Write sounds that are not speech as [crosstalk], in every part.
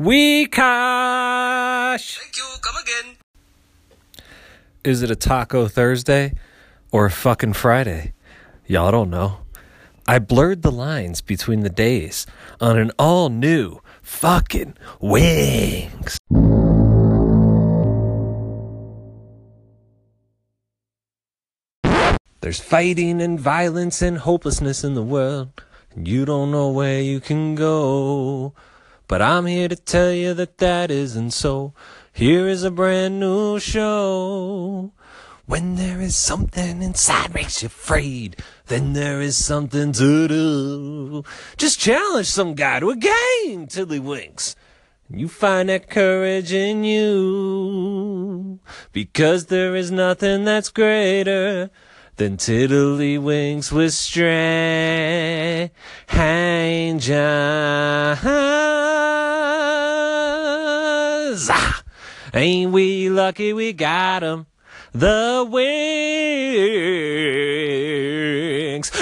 Weekash! Thank you. Come again. Is it a Taco Thursday or a fucking Friday? Y'all don't know. I blurred the lines between the days on an all new fucking winks. There's fighting and violence and hopelessness in the world, and you don't know where you can go. But I'm here to tell you that that isn't so. Here is a brand new show. When there is something inside makes you afraid, then there is something to do. Just challenge some guy to a game, Tiddlywinks. You find that courage in you. Because there is nothing that's greater than Tiddlywinks with strangers. Ah, ain't we lucky we got 'em? The winks.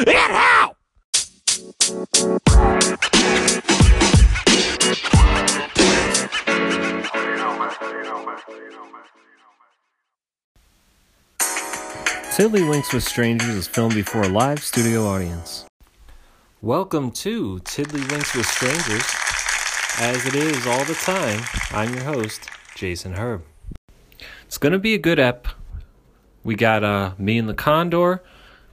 Get out! Tiddlywinks with Strangers is filmed before a live studio audience. Welcome to Tiddlywinks with Strangers. As it is all the time, I'm your host, Jason Herb. It's going to be a good ep. We got uh, me and the Condor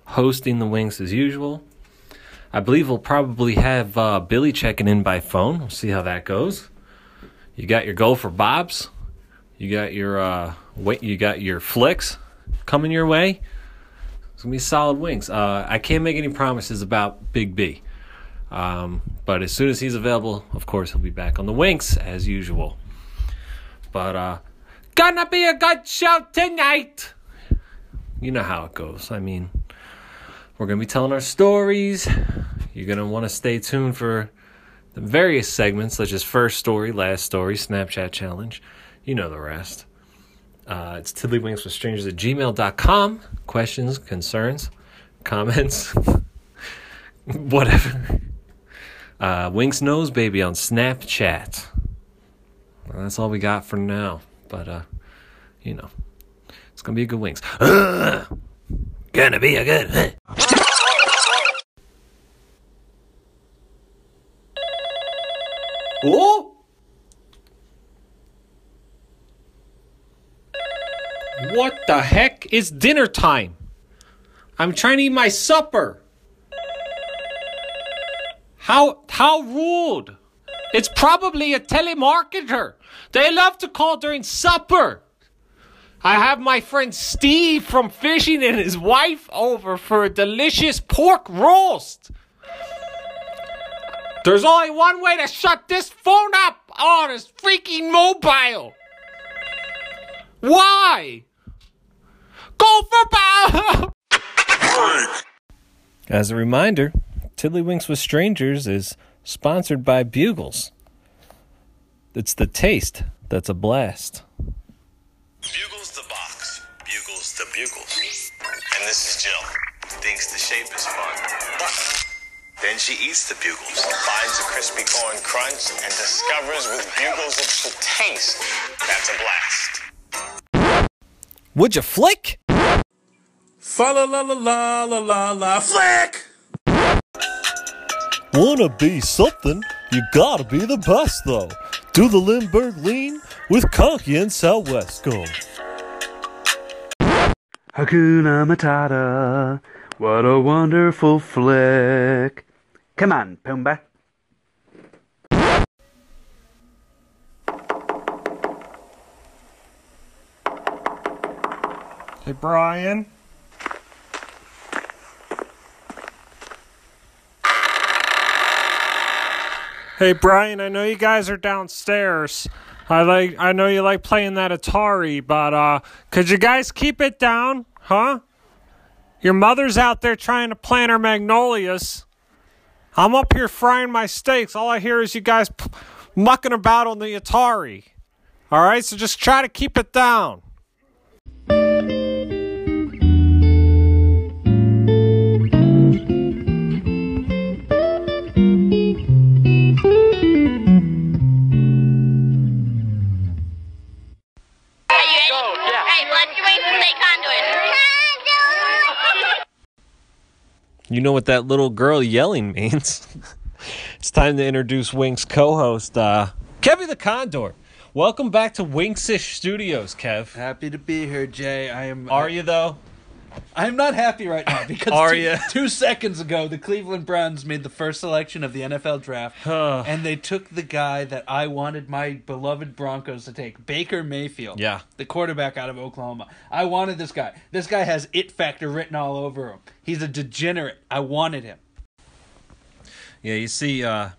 hosting the Winks as usual. I believe we'll probably have uh, Billy checking in by phone. We'll see how that goes. You got your go for Bobs. You got your uh, wait. You got your flicks coming your way. It's gonna be solid winks. Uh, I can't make any promises about Big B, um, but as soon as he's available, of course, he'll be back on the winks as usual. But uh, gonna be a good show tonight. You know how it goes. I mean, we're gonna be telling our stories. You're gonna want to stay tuned for the various segments, such as first story, last story, Snapchat challenge. You know the rest. Uh, it's tiddlywinks with strangers at gmail.com. Questions, concerns, comments, [laughs] whatever. Uh, Winks Nose Baby on Snapchat. Well, that's all we got for now. But, uh, you know, it's going to be a good Winks. gonna be a good. [coughs] Oh! What the heck? is dinner time. I'm trying to eat my supper. How how rude. It's probably a telemarketer. They love to call during supper. I have my friend Steve from fishing and his wife over for a delicious pork roast. There's only one way to shut this phone up on his freaking mobile. Why? Go for [laughs] Bob! As a reminder, Tiddlywinks with Strangers is sponsored by Bugles. It's the taste that's a blast. Bugles the box, bugles the bugles. And this is Jill. Thinks the shape is fun. But then she eats the bugles, finds a crispy corn crunch, and discovers with bugles it the taste. That's a blast. Would you flick? Fa la la la la la la la flick! Wanna be something? You gotta be the best though. Do the Lindbergh lean with Conky and Southwest Go. Hakuna Matata, what a wonderful flick. Come on, Pumbaa. Hey, Brian. Hey, Brian, I know you guys are downstairs. I like I know you like playing that Atari, but uh could you guys keep it down? Huh? Your mother's out there trying to plant her magnolias. I'm up here frying my steaks. All I hear is you guys p- mucking about on the Atari. All right, so just try to keep it down. You know what that little girl yelling means. [laughs] it's time to introduce Wink's co-host, uh, Kevin the Condor. Welcome back to Winksish Studios, Kev. Happy to be here, Jay. I am. Are you though? I'm not happy right now [laughs] because two, two seconds ago the Cleveland Browns made the first selection of the NFL draft, and they took the guy that I wanted my beloved Broncos to take, Baker Mayfield. Yeah. the quarterback out of Oklahoma. I wanted this guy. This guy has it factor written all over him. He's a degenerate. I wanted him. Yeah, you see, uh,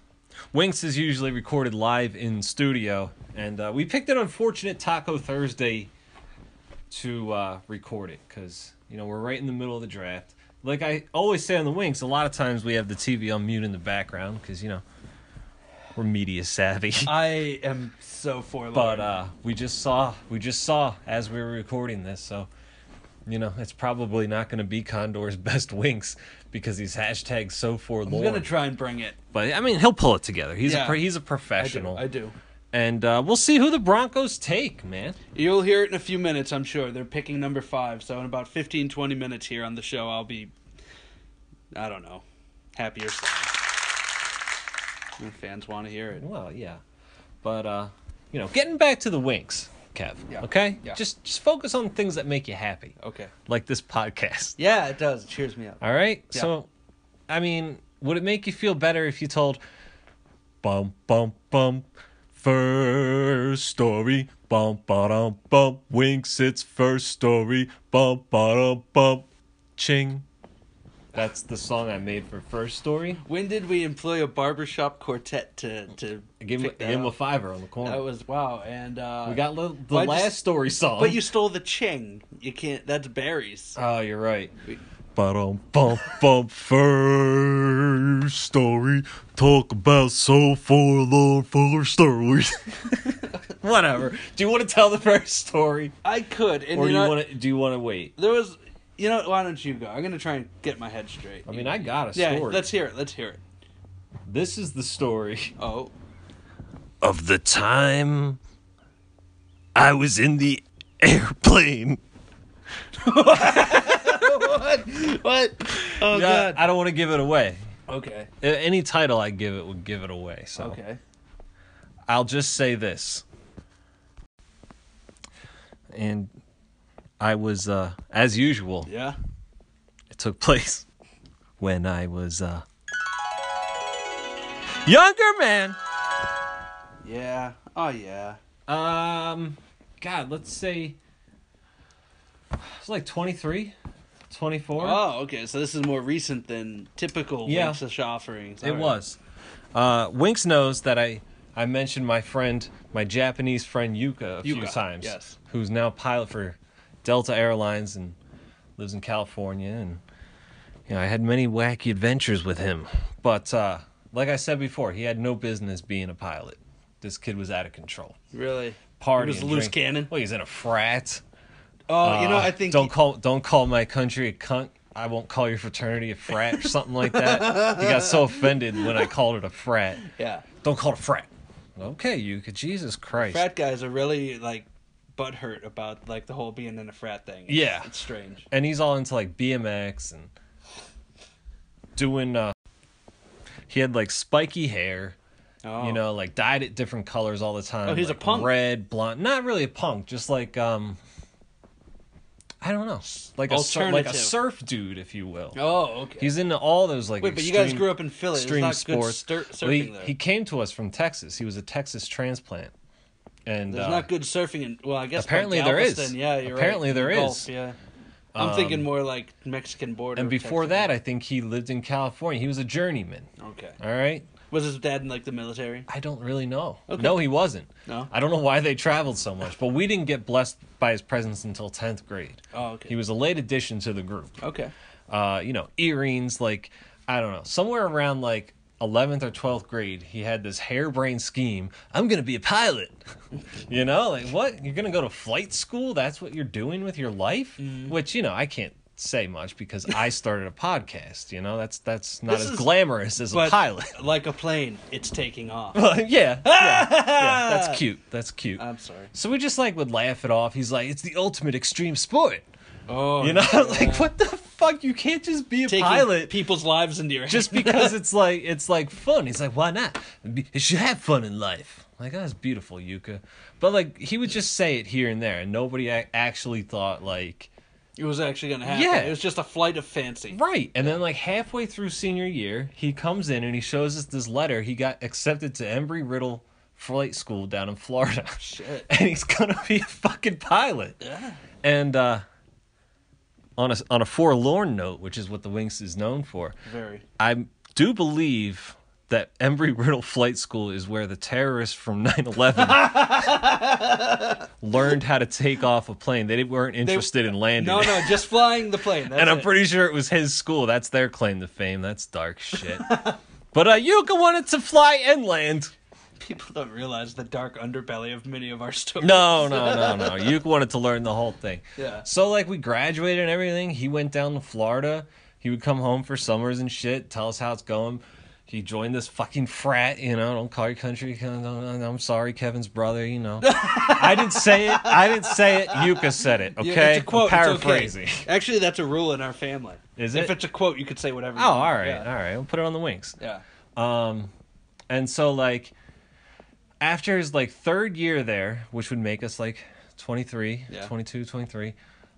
Winks is usually recorded live in studio, and uh, we picked an unfortunate Taco Thursday to uh, record it because you know we're right in the middle of the draft. Like I always say on the Winks, a lot of times we have the TV on mute in the background because you know we're media savvy. [laughs] I am so forlorn. but uh, we just saw we just saw as we were recording this, so you know it's probably not going to be Condor's [laughs] best Winks because he's hashtag so forlorn. I'm gonna try and bring it. But I mean, he'll pull it together. He's a Yeah. pro- he's a I do. professional, I do. And uh, we'll see who the Broncos take, man. You'll hear it in a few minutes, I'm sure. They're picking number five, so in about 15, 20 minutes here on the show, I'll be, I don't know, happy or sad. Fans want to hear it. Well, yeah, but uh, you know, getting back to the Winks, Kev. Yeah. Okay, Yeah. just just focus on things that make you happy, Okay. like this podcast. Yeah, it does. It cheers me up. All right. Yeah. So, I mean, would it make you feel better if you told, bum bum bum, first story, bum ba bum, Winks its first story, bum ba bum, ching. That's the song I made for first story. When did we employ a barbershop quartet to to Give him, give him a fiver on the corner. That was wow, and uh, we got li- the last just- story song. But you stole the ching. You can't. That's Barry's. Oh, you're right. We- Ba-dum, bum, bum, first story. Talk about so forlorn first story. Whatever. Do you want to tell the first story, I could, and or do you you know, want to? Do you want to wait? there was. You know, why don't you go? I'm gonna try and get my head straight. I mean, I got a yeah, story. let's hear it. Let's hear it. This is the story Oh, of the time I was in the [laughs] airplane. [laughs] [laughs] what? What? Oh Yeah, I don't want to give it away. Okay. Any title I give it would give it away. So Okay. I'll just say this. And I was, uh, as usual, Yeah. it took place [laughs] when I was uh, younger, man. Yeah. Oh yeah. Um, God, let's say it's like 23, 24. Oh, okay. So this is more recent than typical Yeah. Winksish offerings. It All right. was. Uh, Winks knows that I I mentioned my friend, my Japanese friend Yuka a few times. yes. Who's now pilot for Delta Airlines and lives in California, and you know I had many wacky adventures with him. But uh, like I said before, he had no business being a pilot. This kid was out of control. Really. Party. He was a loose cannon. Well, he's in a frat. Oh, you know, Uh, I think don't call don't call my country a cunt. I won't call your fraternity a frat or something like that. He got so offended when I called it a frat. Yeah. Don't call it a frat. Okay, you could Jesus Christ. Frat guys are really like butthurt about like the whole being in a frat thing. It's- Yeah. It's strange. And he's all into like BMX and doing uh he had like spiky hair, Oh. you know, like dyed it different colors all the time. Oh, he's a punk. Red, blonde. Not really a punk, just like um I don't know. Like a sur- like a surf dude, if you will. Oh, okay. He's into all those like Wait, but you guys grew up in Philly. There's extreme not sports. good stir- Well, he, surfing there. he came to us from Texas. He was a Texas transplant, and There's uh, not good surfing in. Well, I guess apparently there is. Yeah, you're Apparently right. there Gulf, is. Yeah. I'm thinking more like Mexican border. and before thing. that, I think he lived in California. He was a journeyman. okay. All right. Was his dad in like the military? I don't really know. Okay. No, he wasn't. No? I don't know why they traveled so much, but we didn't get blessed by his presence until tenth grade. Oh, okay. He was a late addition to the group. Okay. uh, you know, earrings, like, I don't know, somewhere around like 11th or 12th grade, he had this harebrained scheme. I'm going to be a pilot. [laughs] you know, like, what? You're going to go to flight school? That's what you're doing with your life? Mm-hmm. Which, you know, I can't say much because [laughs] I started a podcast, you know, that's that's not This as is- glamorous as a pilot. [laughs] like a plane, it's taking off. yeah, yeah, yeah, [laughs] that's cute. That's cute. I'm sorry. so we just like would laugh it off. He's like, it's the ultimate extreme sport. Oh, You know, yeah. like what the fuck? You can't just be a Taking pilot people's lives into your hands. just because it's like it's like fun. He's like, why not? You should have fun in life. Like oh, that's beautiful, Yuka. But like he would just say it here and there, and nobody actually thought like it was actually gonna happen. Yeah. It was just a flight of fancy. right. And then like halfway through senior year, he comes in and he shows us this letter. He got accepted to Embry Riddle Flight School down in Florida, Shit. [laughs] and he's gonna be a fucking pilot. Yeah. And uh, on a on a forlorn note, which is what the Winks is known for, Very. I do believe that Embry [laughs] Riddle Flight School is where the terrorists from [laughs] 9/11 learned how to take off a plane. They weren't interested in landing. No, no, just flying the plane. [laughs] And I'm it. pretty sure it was his school. That's their claim to fame. That's dark shit. but uh, Yuka wanted to fly and land. People don't realize the dark underbelly of many of our stories. No, no, no, no. Yuka wanted to learn the whole thing. Yeah. So like we graduated and everything. He went down to Florida. He would come home for summers and shit. Tell us how it's going. He joined this fucking frat. You know, don't call your country. I'm sorry, Kevin's brother. You know, [laughs] I didn't say it. I didn't say it. Yuka said it. Yeah, Okay, it's a quote. I'm it's okay. paraphrasing. Actually, that's a rule in our family. Is If it's a quote, you could say whatever. you Oh, all right, Yeah. all right. We'll put it on the winks. yeah. Um, and so like after his like third year there, which would make us like 23, Yeah. 22, 23,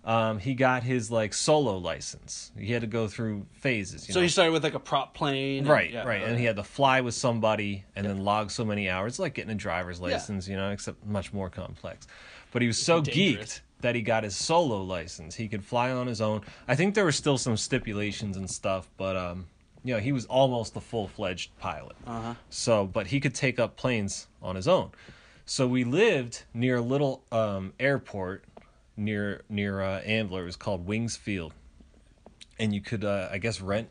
um, he got his like solo license. He had to go through phases. You So know? he started with like a prop plane. and- Right, yeah, right, and he had to fly with somebody and then log so many hours, It's like getting a driver's Yeah. license, you know, except much more complex. But he was so dangerous. geeked that he got his solo license. He could fly on his own. I think there were still some stipulations and stuff, but um, you know, he was almost a full fledged pilot. Uh-huh. So, but he could take up planes on his own. So we lived near a little um, airport near near uh, Ambler. It was called Wings Field, and you could, uh, I guess, rent,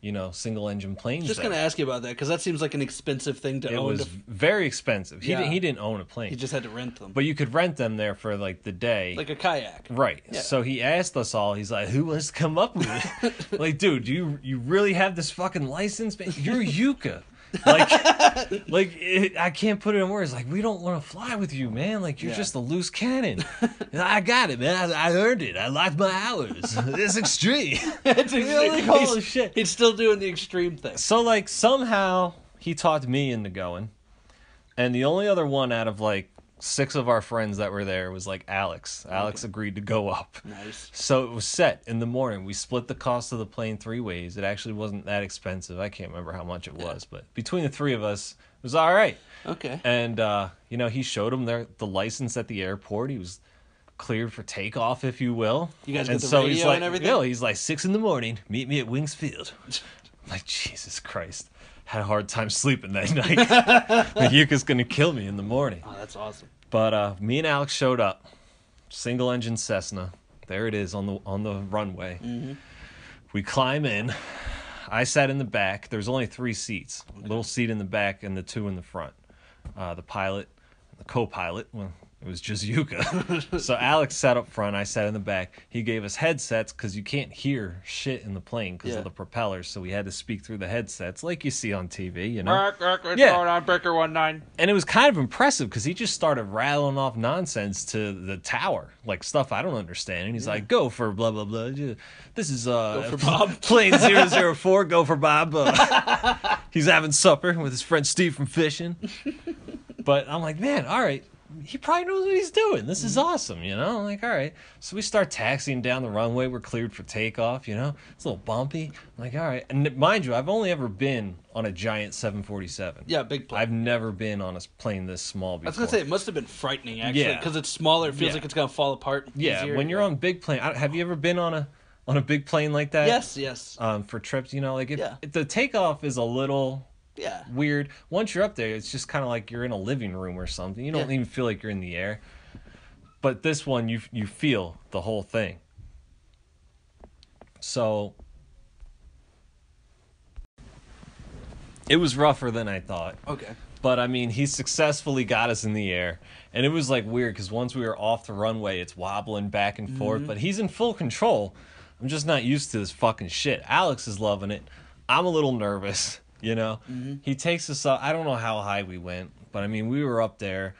you know, single engine planes. Just there. gonna ask you about that because that seems like an expensive thing to It own. It was to- very expensive. He Yeah. didn't, he didn't own a plane, he just had to rent them, but you could rent them there for like the day. like a kayak. Right. Yeah. So he asked us all. He's like, "Who wants to come up with it?" [laughs] like, dude, you you really have this fucking license, man? You're Yuka. Like, [laughs] like it, I can't put it in words. Like, we don't want to fly with you, man. Like, you're Yeah. just a loose cannon. [laughs] I got it, man. I, I earned it. I locked my hours. [laughs] It's extreme. it's like, holy shit. He's still doing the extreme thing. So like somehow he talked me into going, and the only other one out of like six of our friends that were there was like Alex. Alex agreed to go up. Nice. So it was set in the morning. We split the cost of the plane three ways. It actually wasn't that expensive. I can't remember how much it was, but between the three of us, it was all right. Okay. And uh, you know, he showed him their the license at the airport. He was cleared for takeoff, if you will. You guys and the so he's radio like, and everything? "Yo," he's like six in the morning. Meet me at Wings Field. [laughs] I'm like Jesus Christ. Had a hard time [laughs] sleeping that [laughs] night. [laughs] like, Yuka's gonna kill me in the morning. Oh, that's awesome. But uh, me and Alex showed up, single engine Cessna. There it is on the on the runway. We climb in. I sat in the back. There's only three seats. A little seat in the back and the two in the front. Uh, the pilot, the co-pilot. Well, it was just Yuka. [laughs] so Alex sat up front. I sat in the back. He gave us headsets because you can't hear shit in the plane because Yeah. of the propellers. So we had to speak through the headsets, like you see on TV. You know It's Yeah. going on Breaker One Nine. and it was kind of impressive because he just started rattling off nonsense to the tower, like stuff I don't understand. And he's like, "Go for blah blah blah. This is uh, Go for [laughs] Bob." plane [laughs] 004, Go for Bob. Uh, he's having supper with his friend Steve from fishing. But I'm like, man, all right. He probably knows what he's doing. This is awesome, you know? I'm like, all right. So we start taxiing down the runway. We're cleared for takeoff, you know? It's a little bumpy. I'm like, all right. And mind you, I've only ever been on a giant 747. Yeah, big plane. I've never been on a plane this small before. I was gonna say it must have been frightening actually Yeah. because it's smaller. It feels Yeah. like it's gonna fall apart. yeah, easier. when you're on big plane, have you ever been on a on a big plane like that? Yes, yes, Um, for trips, you know, like if, Yeah. if the takeoff is a little yeah. weird. Once you're up there, it's just kind of like you're in a living room or something. You don't Yeah. even feel like you're in the air. But this one, you you feel the whole thing. So it was rougher than I thought. Okay. But I mean, he successfully got us in the air, and it was like weird because once we were off the runway, it's wobbling back and forth. Mm-hmm. But he's in full control. I'm just not used to this fucking shit. Alex is loving it. I'm a little nervous, you know. Mm-hmm. He takes us up. I don't know how high we went, but I mean, we were up there,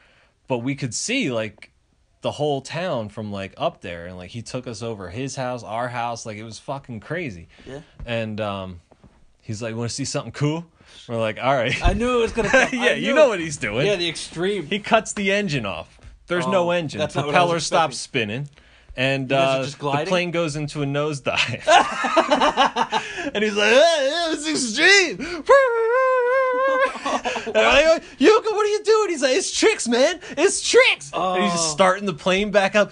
but we could see like the whole town from like up there and like he took us over his house, our house, like it was fucking crazy. Yeah. And um he's like, "Want to see something cool?" We're like, "All right." I knew it was gonna. [laughs] Yeah, you know it. what he's doing. Yeah, the extreme. he cuts the engine off. There's Oh, no engine. that's not what I was Propeller stops spinning. And uh, the plane goes into a nosedive. [laughs] and he's like, "Ah, it's extreme. [laughs] and I'm like, Yuka, what are you doing? He's like, it's tricks, man. It's tricks. And he's just Oh. starting the plane back up.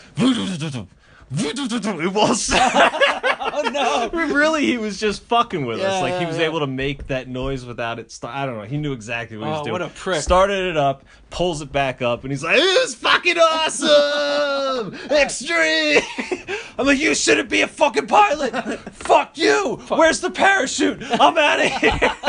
[laughs] It won't [laughs] oh no! really, he was just fucking with us. Yeah, Like he was yeah. able to make that noise without it. St- I don't know. He knew exactly what he was Oh, doing. what a prick. Started it up, pulls it back up, and he's like, "It was fucking awesome, [laughs] extreme." I'm like, "You shouldn't be a fucking pilot. [laughs] Fuck you. Where's the parachute? I'm out of here." [laughs]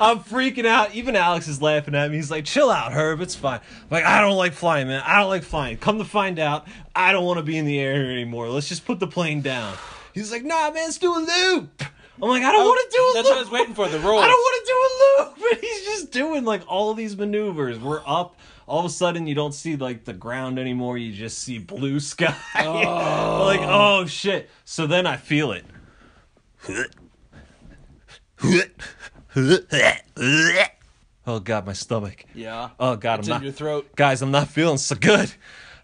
I'm freaking out. Even Alex is laughing at me. He's like, "Chill out, Herb. It's fine." I'm like, I don't like flying, man. I don't like flying. Come to find out, I don't want to be in the air anymore. Let's just put the plane down. He's like, "Nah, man, let's do a loop." I'm like, I don't oh, want to do a Oh, That's loop. what I was waiting for. The rolls. [laughs] I don't want to do a loop. And he's just doing like all these maneuvers. We're up. All of a sudden, you don't see like the ground anymore. You just see blue [laughs] sky. Oh. like, oh shit. So then I feel it. [laughs] Oh god, my stomach. Yeah. Oh god, It's I'm in not. your throat. Guys, I'm not feeling so good.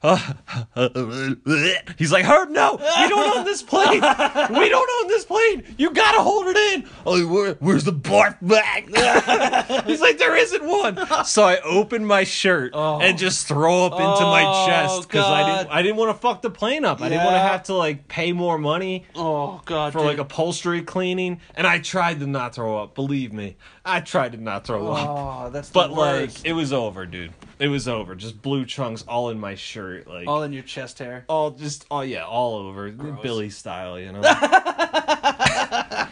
[laughs] He's like, Herb, no, we don't own this plane. We don't own this plane. You gotta hold it in. Oh, where, where's the barf bag? [laughs] he's like, there isn't one. So I open my shirt oh. and just throw up into my Oh, chest because I didn't, I didn't want to fuck the plane up. I didn't want to have to like pay more money Oh god. for dude. like upholstery cleaning, and I tried to not throw up. Believe me, I tried to not throw up. Oh, that's But like it was over, dude. It was over. Just blue chunks all in my shirt, like all in your chest hair. all just oh yeah, all over Billy style, you know. [laughs]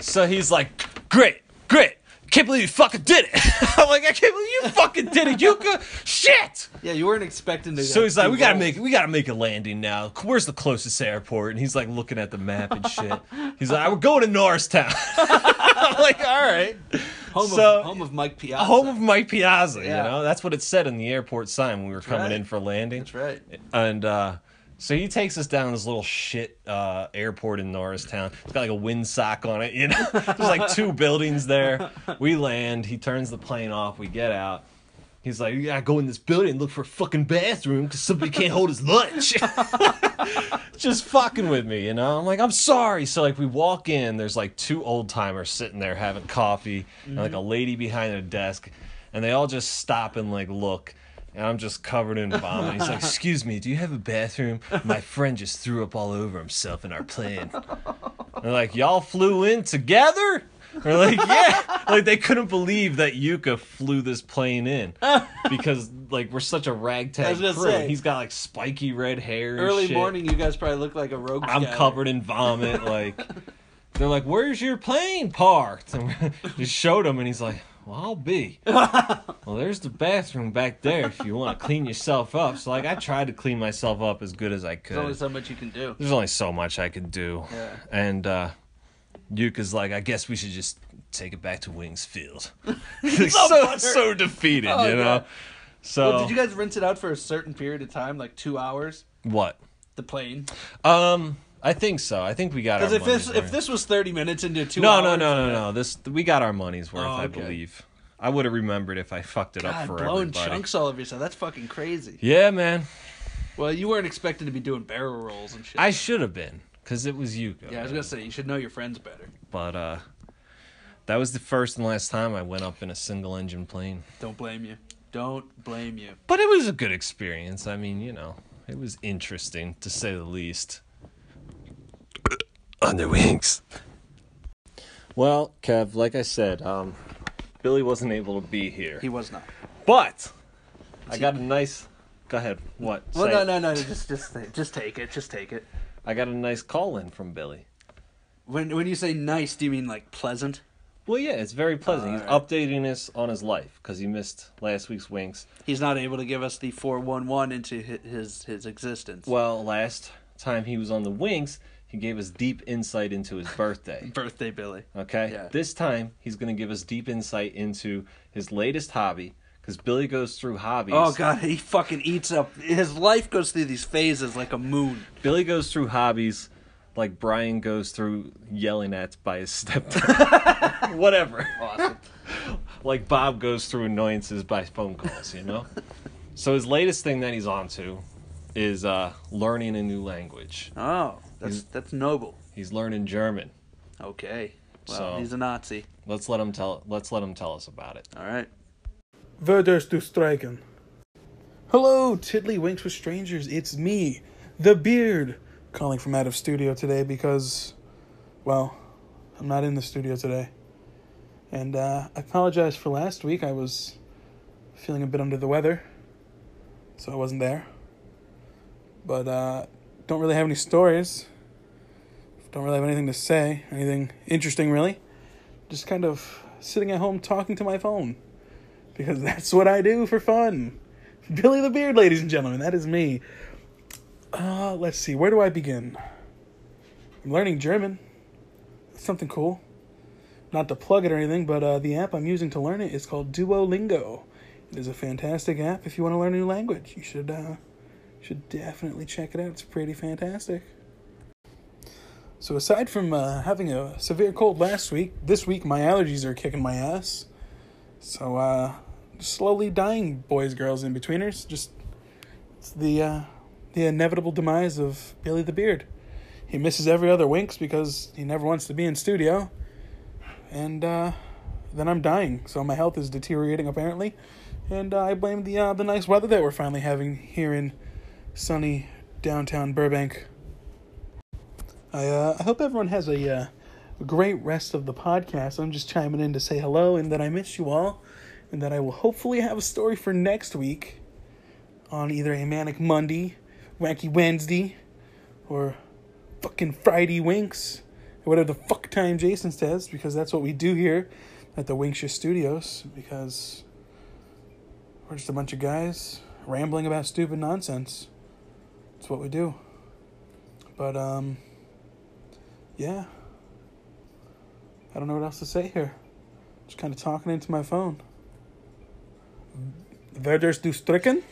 so he's like, "Great, great, can't believe you fucking did it." [laughs] I'm like, "I can't believe you fucking did it, You Yuka." Shit. Yeah, you weren't expecting to. So he's like, "We gotta rolls. make we gotta make a landing now. Where's the closest airport?" And he's like looking at the map and shit. He's like, "We're going to Norristown." [laughs] I'm like, "All right." home, so- of, home of Mike Piazza. Home of Mike Piazza, Yeah. you know? That's what it said in the airport sign when we were coming right. in for landing. That's right. And uh, so he takes us down this little shit uh, airport in Norristown. It's got like a windsock on it, [laughs] you know? There's like two buildings there. We land. He turns the plane off. We get out. He's like, you gotta go in this building and look for a fucking bathroom because somebody can't hold his lunch. [laughs] Just fucking with me, you know? I'm like, I'm sorry. So, like, we walk in, there's like two old timers sitting there having coffee, and like a lady behind a desk, and they all just stop and like look. And I'm just covered in vomit. He's like, Excuse me, do you have a bathroom? My friend just threw up all over himself in our plane. They're like, Y'all flew in together? They're like, Yeah. Like, they couldn't believe that Yuka flew this plane in because, like, we're such a ragtag crew. say. He's got, like, spiky red hair. and Early shit. morning, you guys probably look like a rogue. I'm scatter. covered in vomit. Like, they're like, "Where's your plane parked?" And [laughs] we just showed him, and he's like, "Well, I'll be." [laughs] well, there's the bathroom back there if you want to clean yourself up. So, like, I tried to clean myself up as good as I could. There's only so much you can do. There's only so much I could do. Yeah. And uh Yuka's like, I guess we should just take it back to Wings Field. [laughs] [laughs] So so defeated, Oh, you know. So Well, did you guys rinse it out for a certain period of time, like two hours? what? The plane. Um, I think so. I think we got our Because if this if this was thirty minutes into two no, hours, no, no, no, no. This we got our money's worth, Oh, I believe. I would have remembered if I fucked it up for blowing everybody. chunks all over yourself. That's fucking crazy. Yeah, man. Well, you weren't expected to be doing barrel rolls and shit. I should have been because it was you. yeah, I was gonna say you should know your friends better. But uh, that was the first and last time I went up in a single engine plane. Don't blame you. Don't blame you. But it was a good experience. I mean, you know, it was interesting to say the least. On their wings. Well, Kev, like I said, um, Billy wasn't able to be here, He was not. but I got a nice. Go ahead. What? Well, Say no, it. no, no. Just, just, just take it. Just take it. I got a nice call in from Billy. When, when you say nice, do you mean like pleasant? Well, yeah, it's very pleasant. He's Alright. updating us on his life because he missed last week's Winks. He's not able to give us the four one one into hi- his his existence. Well, last time he was on the Winks, he gave us deep insight into his birthday. [laughs] Birthday Billy. Okay? Yeah. This time, he's going to give us deep insight into his latest hobby because Billy goes through hobbies. Oh god, he fucking eats up. His life goes through these phases like a moon. Billy goes through hobbies like Brian goes through yelling at by his stepdad. [laughs] Whatever. Awesome. Like Bob goes through annoyances by phone calls, you know? so his latest thing that he's on to is uh, learning a new language. Oh, that's that's noble. He's learning German. Okay. Well, So- he's a Nazi. Let's let him tell let's let him tell us about it. All right. Würdest du streiken? Hello, Tiddlywinks with Strangers. It's me, the Beard, calling from out of studio today because, well, I'm not in the studio today. And uh, I apologize for last week. I was feeling a bit under the weather, so I wasn't there. But uh, don't really have any stories. Don't really have anything to say, anything interesting, really. Just kind of sitting at home talking to my phone because [laughs] that's what I do for fun. Billy the Beard, ladies and gentlemen, that is me. Uh, let's see, where do I begin? I'm learning German. That's something cool. Not to plug it or anything, but uh, the app I'm using to learn it is called Duolingo. It is a fantastic app if you want to learn a new language. You should uh, should definitely check it out. It's pretty fantastic. So aside from uh, having a severe cold last week, this week my allergies are kicking my ass. So, uh, slowly dying boys, girls, in betweeners. Just it's the uh, the inevitable demise of Billy the Beard. He misses every other winks because he never wants to be in studio, and uh, then I'm dying. So my health is deteriorating apparently, and uh, I blame the uh, the nice weather that we're finally having here in sunny downtown Burbank. I uh, I hope everyone has a uh, great rest of the podcast. I'm just chiming in to say hello and that I miss you all, and that I will hopefully have a story for next week on either a Manic Monday, Wacky Wednesday, or fucking Friday Winks, or whatever the fuck time Jason says, because that's what we do here at the Winkshire Studios, because we're just a bunch of guys rambling about stupid nonsense. That's what we do. But, um, yeah. I don't know what else to say here. Just kind of talking into my phone. Verders du Stricken?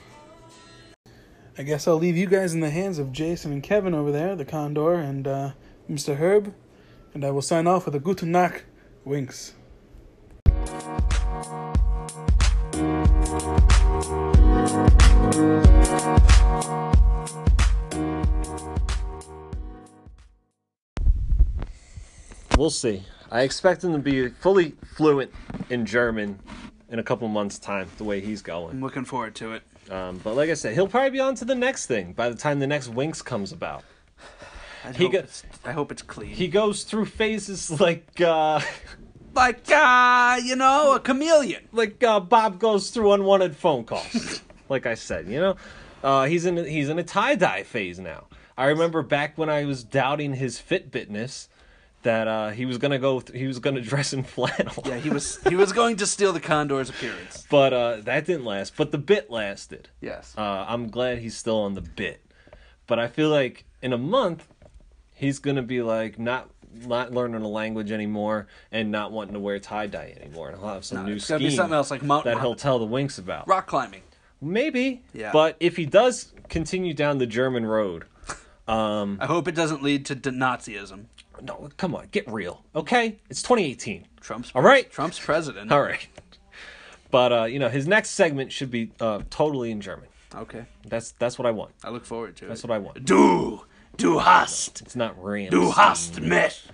I guess I'll leave you guys in the hands of Jason and Kevin over there, the Condor, and uh, Mr. Herb, and I will sign off with a Guten Nacht, winks. We'll see. I expect him to be fully fluent in German in a couple months' time, the way he's going. I'm looking forward to it. Um, but like I said, he'll probably be on to the next thing by the time the next Winks comes about. I He hope, go- it's, I hope it's clean. He goes through phases [laughs] like uh, like uh, you know, a chameleon. like uh, Bob goes through unwanted phone calls. [laughs] like I said, you know, uh, he's in a, he's in a tie dye phase now. I remember back when I was doubting his Fitbitness that uh, he was gonna go th- he was gonna [laughs] dress in flannel. Yeah, he was he was going to steal the condor's appearance. but uh, that didn't last. But the bit lasted. Yes. Uh, I'm glad he's still on the bit. But I feel like in a month, he's gonna be like not not learning a language anymore and not wanting to wear tie dye anymore, and he'll have some No, new it's scheme be something else like mountain that he'll tell the Winks about. Rock climbing. Maybe. Yeah. But if he does continue down the German road, um, I hope it doesn't lead to Nazism. No, come on, get real, okay? It's 2018. Trump's All right. Trump's president. All right. But uh, you know, his next segment should be uh, totally in German. Okay. That's that's what I want. I look forward to That's it. what I want. Du, du hast, It's not Rams. du hast mich,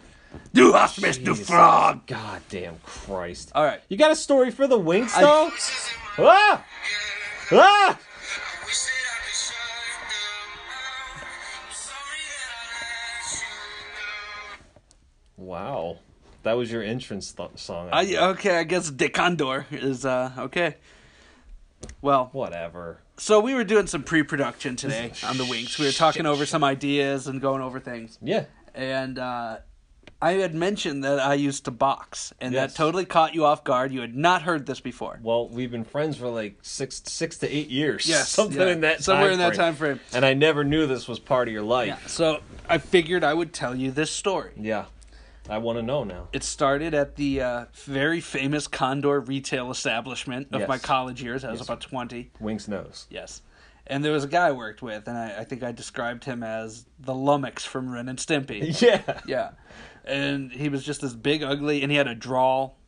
du hast mich, du Frog. God damn Christ. All right. You got a story for the Winks I- though? ah! Ah! Wow. That was your entrance th- song. I, okay, I guess De Condor is uh okay. Well, Whatever. so we were doing some pre-production today [laughs] on the Winks. We were talking over some ideas and going over things. Yeah. and uh, I had mentioned that I used to box, and Yes. that totally caught you off guard. You had not heard this before. Well, we've been friends for like six six to eight years. Yes, [laughs] Something yeah. in that Somewhere time in that frame. time frame. And I never knew this was part of your life. Yeah, so I figured I would tell you this story. Yeah. I want to know now. It started at the uh, very famous Condor retail establishment of Yes. my college years. I was Yes. about 20. Winks Nose. Yes. And there was a guy I worked with, and I, I think I described him as the Lummox from Ren and Stimpy. [laughs] Yeah. Yeah. And he was just this big, ugly, and he had a drawl.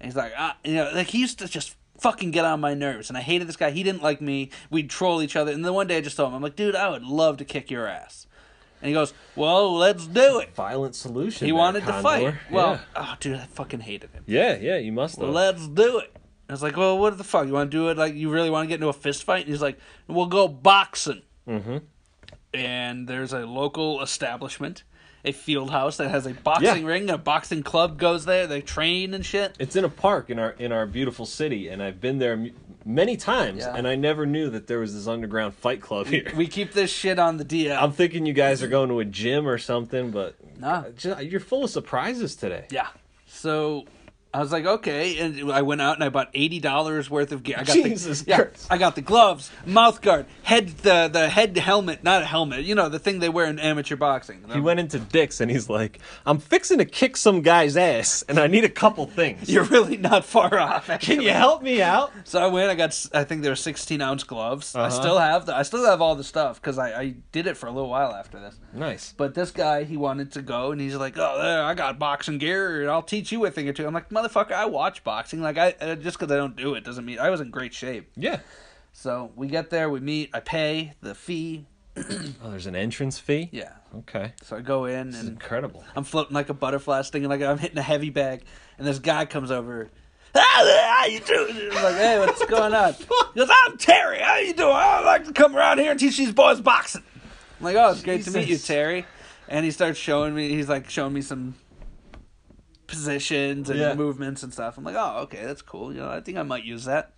And he's like, ah, you know, like he used to just fucking get on my nerves. And I hated this guy. He didn't like me. We'd troll each other. And then one day I just told him, I'm like, dude, I would love to kick your ass. And he goes, well, let's do it. Violent solution. He there, wanted to fight. Well, oh, dude, I fucking hated him. yeah. yeah, yeah, you must have. Let's do it. I was like, well, what the fuck? You want to do it like you really want to get into a fist fight? And he's like, we'll go boxing. mm-hmm. And there's a local establishment, a field house that has a boxing Yeah. ring. A boxing club goes there. They train and shit. It's in a park in our in our beautiful city, and I've been there many times, Yeah. and I never knew that there was this underground fight club here. We keep this shit on the DL. I'm thinking you guys are going to a gym or something, but Nah. You're full of surprises today. yeah. So I was like, okay, and I went out and I bought eighty dollars worth of gear. I got Jesus the, yeah, Christ. I got the gloves, mouth guard, head the the head helmet, not a helmet. You know the thing they wear in amateur boxing. He went into Dick's and he's like, "I'm fixing to kick some guy's ass, and I need a couple things. [laughs] You're really not far off. [laughs] Can you help me out?" So I went. I got. I think there were 16 ounce gloves. I Uh-huh. still have the. I still have all the stuff because I, I did it for a little while after this. Nice. But this guy, he wanted to go, and he's like, "Oh, there, I got boxing gear, and I'll teach you a thing or two. I'm like, "Motherfucker, I watch boxing. Like, I uh, just because I don't do it doesn't mean I was in great shape." Yeah. So we get there, we meet, I pay the fee. Oh, there's an entrance fee. Yeah. Okay. So I go in This is and incredible. I'm floating like a butterfly, stinging like I'm hitting a heavy bag, and this guy comes over. "Ah, How you doing? I'm like, hey, what's going on? [laughs] He goes, I'm Terry. How you doing? I'd like to come around here and teach these boys boxing. I'm like, oh, it's great to meet you, Terry. And he starts showing me. He's like showing me some positions and Yeah. movements and stuff. I'm like, oh, okay, that's cool. You know, I think I might use that.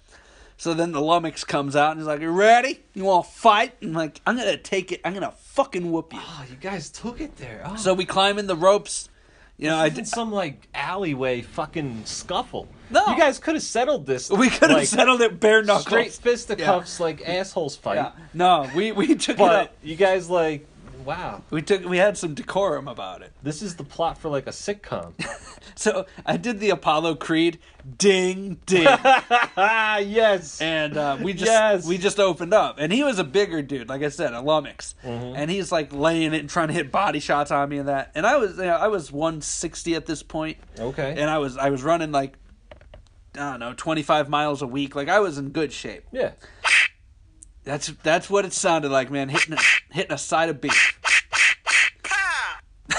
So then the lummox comes out and he's like, "You ready? You want to fight?" I'm like, "I'm gonna take it. I'm gonna fucking whoop you." Oh, you guys took it there. Oh, So we climb in the ropes. You know, I I did, some like alleyway fucking scuffle. No. you guys could have settled this. We could have like, settled it bare knuckles. straight fisticuffs like assholes fight. Yeah. No, we we [laughs] took it But up. you guys like, wow, We took we had some decorum about it. this is the plot for like a sitcom. [laughs] So I did the Apollo Creed, ding ding, [laughs] yes. and uh, we just Yes. we just opened up, and he was a bigger dude, like I said, a lummox, Mm-hmm. and he's like laying it and trying to hit body shots on me and that, and I was you know, I was 160 at this point, Okay. and I was I was running like I don't know 25 miles a week, like I was in good shape. yeah. That's that's what it sounded like, man. Hitting a, hitting a side of beef. [laughs]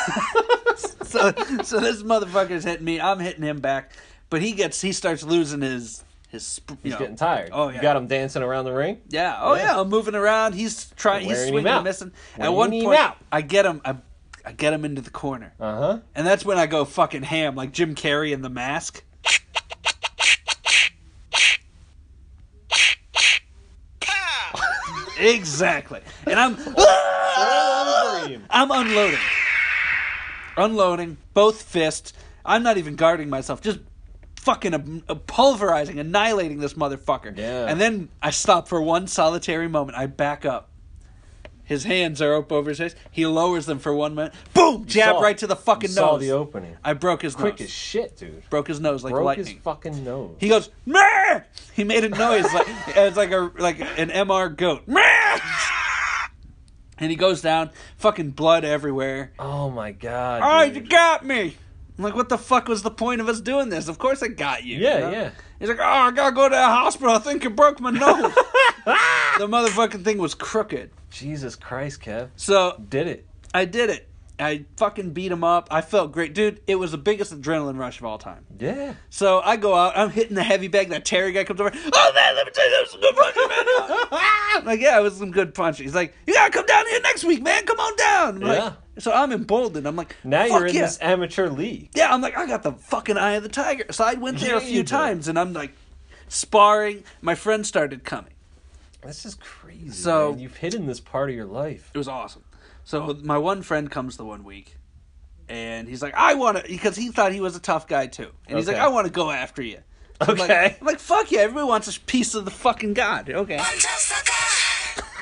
so so this motherfucker's hitting me. I'm hitting him back, but he gets he starts losing his his. He's know, getting tired. Oh yeah. You got him dancing around the ring. Yeah. Oh yeah. I'm moving around. He's trying. He's Wearing swinging and missing. At one point. I get him. I, I get him into the corner, Uh huh. and that's when I go fucking ham, like Jim Carrey in The Mask. Exactly. And I'm [laughs] I'm unloading. Unloading both fists. I'm not even guarding myself. Just fucking um, uh, pulverizing, annihilating this motherfucker. Yeah. And then I stop for one solitary moment. I back up. His hands are up over his face. He lowers them for one minute. Boom! Jab Saw- right to the fucking you nose. Saw the opening. I broke his nose. Quick nose. as shit, dude. broke his nose like Broke lightning. his fucking nose. He goes, Meh! He made a noise like [laughs] it's like a like an MR goat. Meh! And he goes down, fucking blood everywhere. oh my god. Right, you dude. got me. I'm like, what the fuck was the point of us doing this? Of course I got you. Yeah, you know? yeah. He's like, oh, I gotta go to the hospital. I think you broke my nose. [laughs] [laughs] the motherfucking thing was crooked. Jesus Christ, Kev. So Did it. I did it. I fucking beat him up. I felt great, dude. It was the biggest adrenaline rush of all time. Yeah. So I go out, I'm hitting the heavy bag. That Terry guy comes over. Oh man, let me tell you, that was some good punching, man. [laughs] I'm like, yeah, it was some good punching. He's like, you gotta come down here next week, man. Come on down. I'm Yeah. Like, so I'm emboldened. I'm like, Now you're in yeah. this amateur league. Yeah, I'm like, I got the fucking eye of the tiger. So I went there a few times, and I'm like, sparring. My friends started coming. This is crazy. So- man. you've hidden this part of your life. It was awesome. So my one friend comes the one week, and he's like, I want to, because he thought he was a tough guy too, and he's like, I want to go after you. So I'm like- Okay. I'm like, fuck yeah, everybody wants a piece of the fucking god. Okay.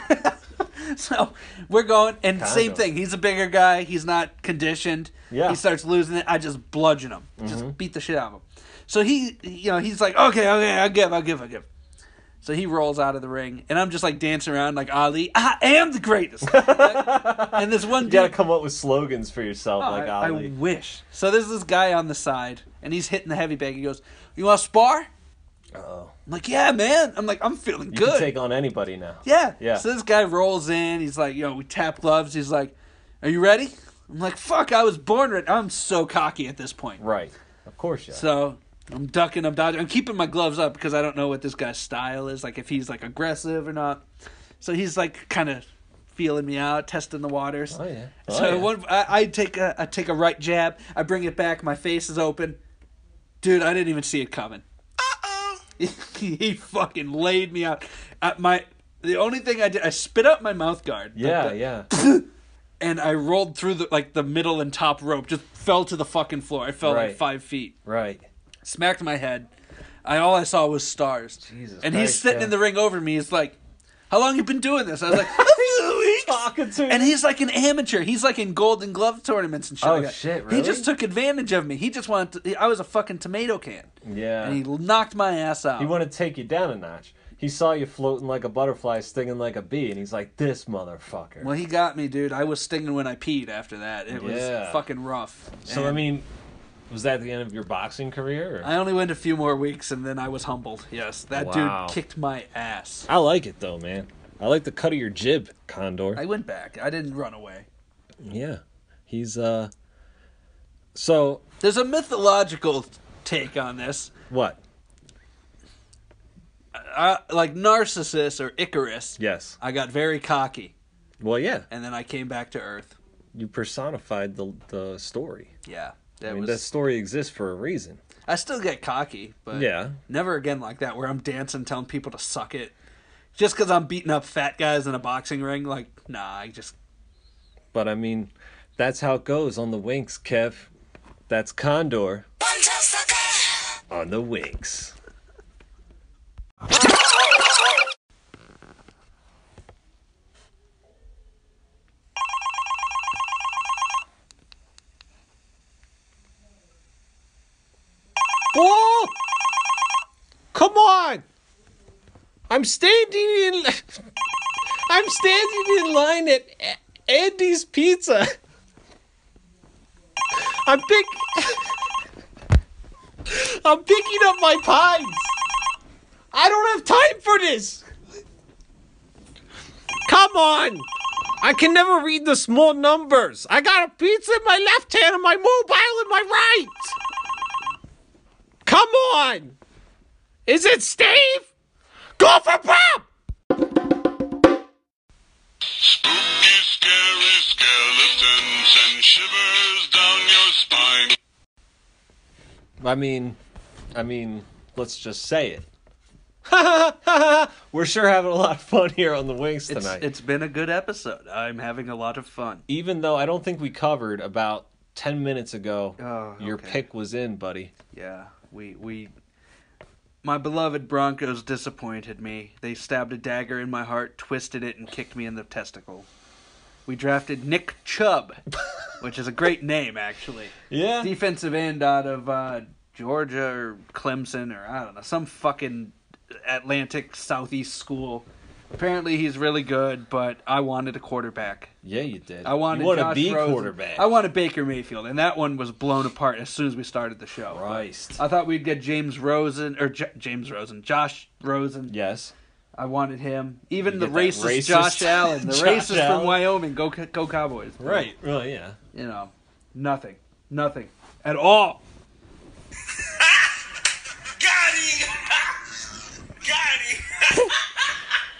[laughs] so we're going, and same Kinda. thing. He's a bigger guy. He's not conditioned. Yeah. He starts losing it. I just bludgeon him. Mm-hmm. Just beat the shit out of him. So he, you know, he's like, okay, okay, I'll give, I'll give, I'll give. So he rolls out of the ring, and I'm just like dancing around like Ali. I am the greatest. and this one [laughs] You gotta come up with slogans for yourself, oh, like Oh, I, I Ali. wish. So there's this guy on the side, and he's hitting the heavy bag. He goes, "You want to spar?" Oh, I'm like, "Yeah, man." I'm like, "I'm feeling you good." can take on anybody now. Yeah. Yeah. So this guy rolls in. He's like, yo, we tap gloves. He's like, are you ready? I'm like, fuck, I was born ready. I'm so cocky at this point. Right. Of course, yeah. So I'm ducking, I'm dodging. I'm keeping my gloves up because I don't know what this guy's style is, like if he's like aggressive or not. So he's like kind of feeling me out, testing the waters. oh yeah. Oh, So yeah. one, I, I take a, I take a right jab. I bring it back. My face is open. Dude, I didn't even see it coming. Uh oh. [laughs] he fucking laid me out. Uh, my the only thing I did, I spit out my mouth guard. Yeah, the- yeah. [laughs] And I rolled through the like the middle and top rope. Just fell to the fucking floor. I fell Right. like five feet. Right. Smacked my head. I all I saw was stars. Jesus and he's sitting yeah. in the ring over me. He's like, "How long you been doing this?" I was like, "A few weeks." Talking to And he's like an amateur. He's like in Golden Glove tournaments and shit. Oh, like shit, He just took advantage of me. He just wanted. To, I was a fucking tomato can, Yeah. and he knocked my ass out. He wanted to take you down a notch. He saw you floating like a butterfly, stinging like a bee, and he's like, "This motherfucker." well, he got me, dude. I was stinging when I peed. After that, it was fucking rough. so I mean, was that the end of your boxing career? Or? I only went a few more weeks, and then I was humbled. Yes, that Wow. dude kicked my ass. I like it though, man. I like the cut of your jib, Condor. I went back. I didn't run away. yeah, he's uh. So There's a mythological take on this. what? Uh, like Narcissus or Icarus. Yes. I got very cocky, Well, yeah. and then I came back to Earth. You personified the the story. Yeah, that I mean, was. that story exists for a reason. I still get cocky, but Yeah. never again like that where I'm dancing, telling people to suck it. Just because I'm beating up fat guys in a boxing ring, like, nah, I just. But I mean, that's how it goes on the Winks, Kev. That's Condor on the Winks. Whoa! Come on! I'm standing in. I'm standing in line at Andy's Pizza. I'm pick. I'm picking up my pies. I don't have time for this. Come on. I can never read the small numbers. I got a pizza in my left hand and my mobile in my right. Come on. Is it Steve? Go for Bob. Spooky, scary skeletons and shivers down your spine. I mean, I mean, let's just say it. [laughs] We're sure having a lot of fun here on the Winks It's, tonight. it's been a good episode. I'm having a lot of fun. Even though I don't think we covered about 10 minutes ago, Oh, your okay. pick was in, buddy. Yeah, we we my beloved Broncos disappointed me. They stabbed a dagger in my heart, twisted it, and kicked me in the testicle. We drafted Nick Chubb, [laughs] which is a great name actually. Yeah. Defensive end out of uh, Georgia or Clemson or I don't know, some fucking Atlantic Southeast school. Apparently he's really good, but I wanted a quarterback. Yeah, you did. I wanted you want Josh to be Rosen. quarterback. I wanted Baker Mayfield, and that one was blown apart as soon as we started the show. Christ. I thought we'd get James Rosen or J- James Rosen, Josh Rosen. yes. I wanted him. Even You the racist, racist Josh [laughs] Allen, the Josh racist Allen. from Wyoming. Go go Cowboys. Right. Well, yeah. You know, nothing, nothing at all.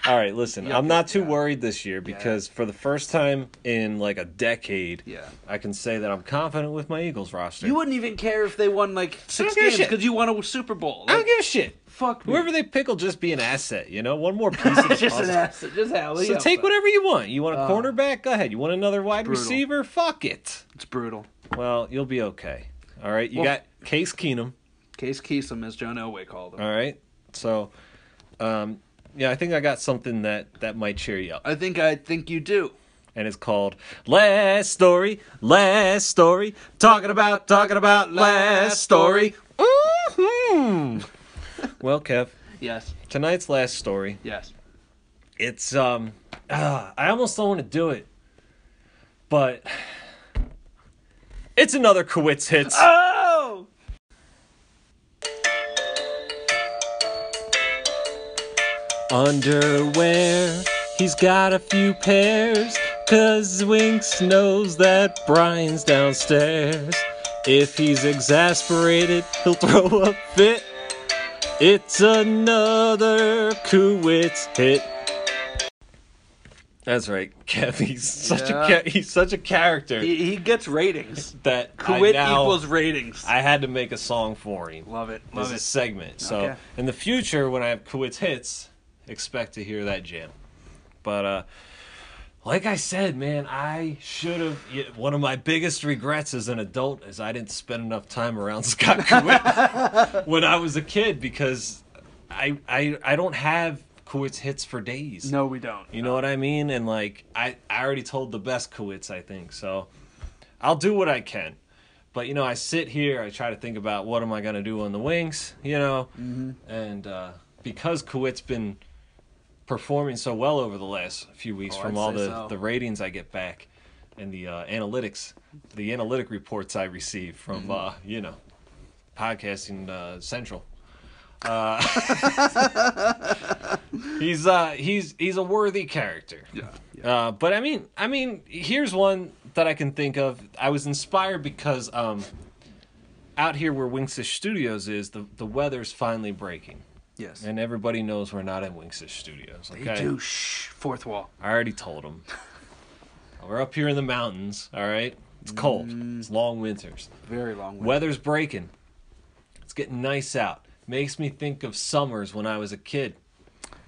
All right, listen. Yeah, I'm not too yeah. worried this year because for the first time in like a decade, Yeah. I can say that I'm confident with my Eagles roster. You wouldn't even care if they won like six don't give a games because you won a Super Bowl. I don't give a shit. fuck me. Whoever they pick will just be an asset, you know? One more [laughs] piece of the just an puzzle. asset. Just alley So up. take whatever you want. You want a Uh, cornerback? Go ahead. You want another wide brutal. receiver? Fuck it. It's brutal. Well, you'll be okay. All right. You Well- got Case Keenum. Case Keesum, as John Elway called him. All right. So, um, yeah, I think I got something that that might cheer you up. I think I think you do. and it's called Last Story, Last Story, talking about, talking about Last Story. hmm well, Kev, [laughs] Yes. tonight's last story. Yes. It's um, ah, I almost don't want to do it, but it's another Kowitz hits. Oh! Underwear, he's got a few pairs. Cause Winks knows that Brian's downstairs. If he's exasperated, he'll [laughs] throw a fit. It's another Kowitz hit. That's right, [laughs] Kev. He's such Yeah. a ca- he's such a character He, he gets ratings. [laughs] that Quit now, equals ratings. I had to make a song for him love it. as Love a it. segment. So Okay. in the future, when I have Kowitz hits, expect to hear that jam. But uh, like I said, man, I should have. One of my biggest regrets as an adult is I didn't spend enough time around [laughs] Scott Kowitz when I was a kid because I I I don't have Kowitz hits for days. No, we don't. You know what I mean? And like I, I already told the best Kowitz, I think. So I'll do what I can. But you know, I sit here, I try to think about what am I gonna do on the winks, you know? Mm-hmm. And uh, because Kowit's been performing so well over the last few weeks Oh, from I'd all the, so. the ratings I get back and the uh, analytics, the analytic reports I receive from Mm-hmm. uh, you know, podcasting uh, central. [laughs] he's uh he's he's a worthy character. Yeah. Uh, but I mean, I mean, here's one that I can think of. I was inspired because um, out here where Wingsish Studios is, the the weather's finally breaking, Yes. and everybody knows we're not in Wingsish Studios. They Okay, do. Shh. Fourth wall. I already told them. [laughs] we're up here in the mountains. All right, it's cold. Mm. It's long winters. Very long. Weather's breaking. It's getting nice out. Makes me think of summers when I was a kid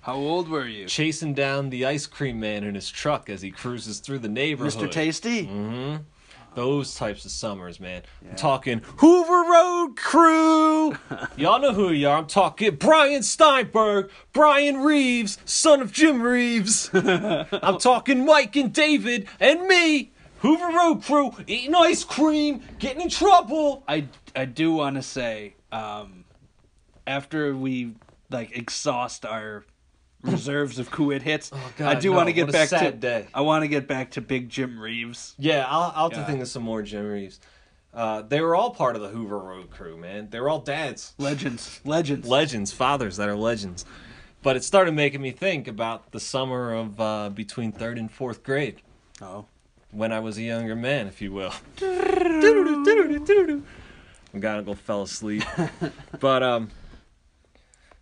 How old were you? chasing down the ice cream man in his truck as he cruises through the neighborhood. Mr. Tasty? Mm. Those types of summers, man. I'm talking Hoover Road Crew. [laughs] Y'all know who you are. I'm talking Brian Steinberg, Brian Reeves, son of Jim Reeves. [laughs] I'm talking Mike and David and me, Hoover Road Crew, eating ice cream, getting in trouble. I, I do want to say, um, after we like exhaust our reserves of Kowitz hits, Oh, God, I do no. want to get back to. day. I want to get back to Big Jim Reeves. Yeah, I'll, I'll have to think of some more Jim Reeves. Uh, they were all part of the Hoover Road Crew, man. They were all dads. Legends, legends. legends, fathers that are legends. But it started making me think about the summer of uh, between third and fourth grade, oh, when I was a younger man, if you will. [laughs] I gotta go fell asleep. but um,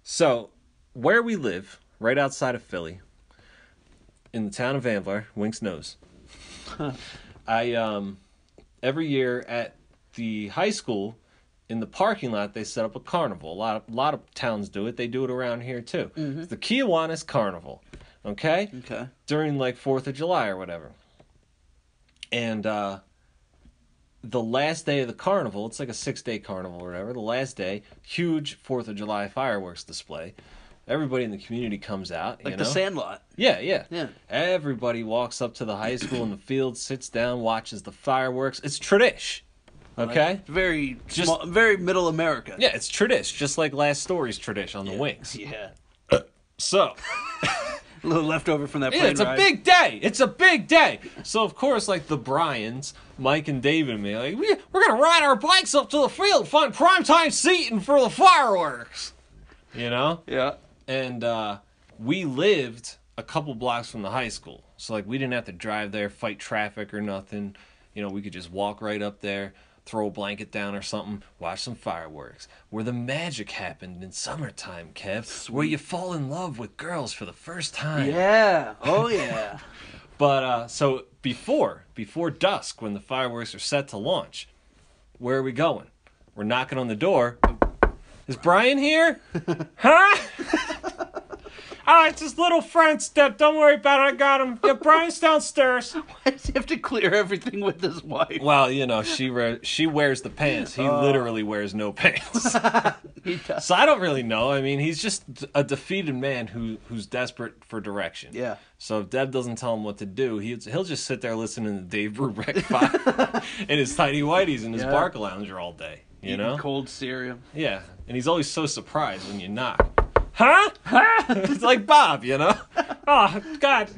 so where we live, right outside of Philly, in the town of Vanvlar, Winks [laughs] knows. I um, every year at the high school in the parking lot they set up a carnival. A lot of a lot of towns do it. They do it around here too. It's the Kiwanis Carnival. Okay? okay. During like 4th of July or whatever. And uh the last day of the carnival, it's like a 6-day carnival or whatever. The last day, huge 4th of July fireworks display. Everybody in the community comes out, Like you the? Sandlot. Yeah, yeah. Yeah. Everybody walks up to the high school in the field, sits down, watches the fireworks. It's tradish. Okay? Like, very Just- small, very middle America. yeah, it's tradish, just like last story's tradish on the winks. Yeah. So, [laughs] A little leftover from that yeah, it's a big day. It's a big day. So, of course, like the Bryans, Mike and David and me, like, we, we're going to ride our bikes up to the field, find primetime seating for the fireworks. You know? Yeah. And uh, we lived a couple blocks from the high school. So like we didn't have to drive there, fight traffic or nothing. You know, we could just walk right up there, throw a blanket down or something, watch some fireworks. Where the magic happened in summertime, Kev. Where you fall in love with girls for the first time. Yeah. Oh yeah. [laughs] But uh, so before before dusk, when the fireworks are set to launch, where are we going? We're knocking on the door. Is Brian here? huh? Oh, [laughs] it's his little friend, Step. Don't worry about it. I got him. Yeah, Brian's downstairs. [laughs] Why does he have to clear everything with his wife? Well, you know, she re- she wears the pants. He oh. literally wears no pants. [laughs] He does. so I don't really know. I mean, he's just a defeated man who who's desperate for direction. Yeah. So if Deb doesn't tell him what to do, he he'll just sit there listening to Dave Brubeck five in his tiny whities in his Yeah. bark lounger all day. You Eating know? cold cereal. Yeah, and he's always so surprised when you knock. Huh? Huh? [laughs] it's like Bob, you know? [laughs] Oh God,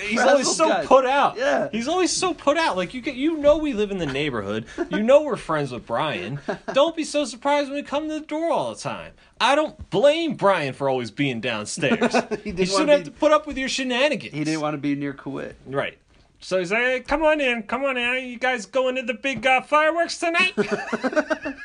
he's always so guy. put out. Yeah. he's always so put out. Like you get, you know, we live in the neighborhood. You know, we're friends with Brian. [laughs] Don't be so surprised when we come to the door all the time. I don't blame Brian for always being downstairs. he didn't shouldn't wanna have to put up with your shenanigans. He didn't want to be near Kuwait. Right. So he's like, hey, come on in, come on in. You guys going to the big uh, fireworks tonight? [laughs]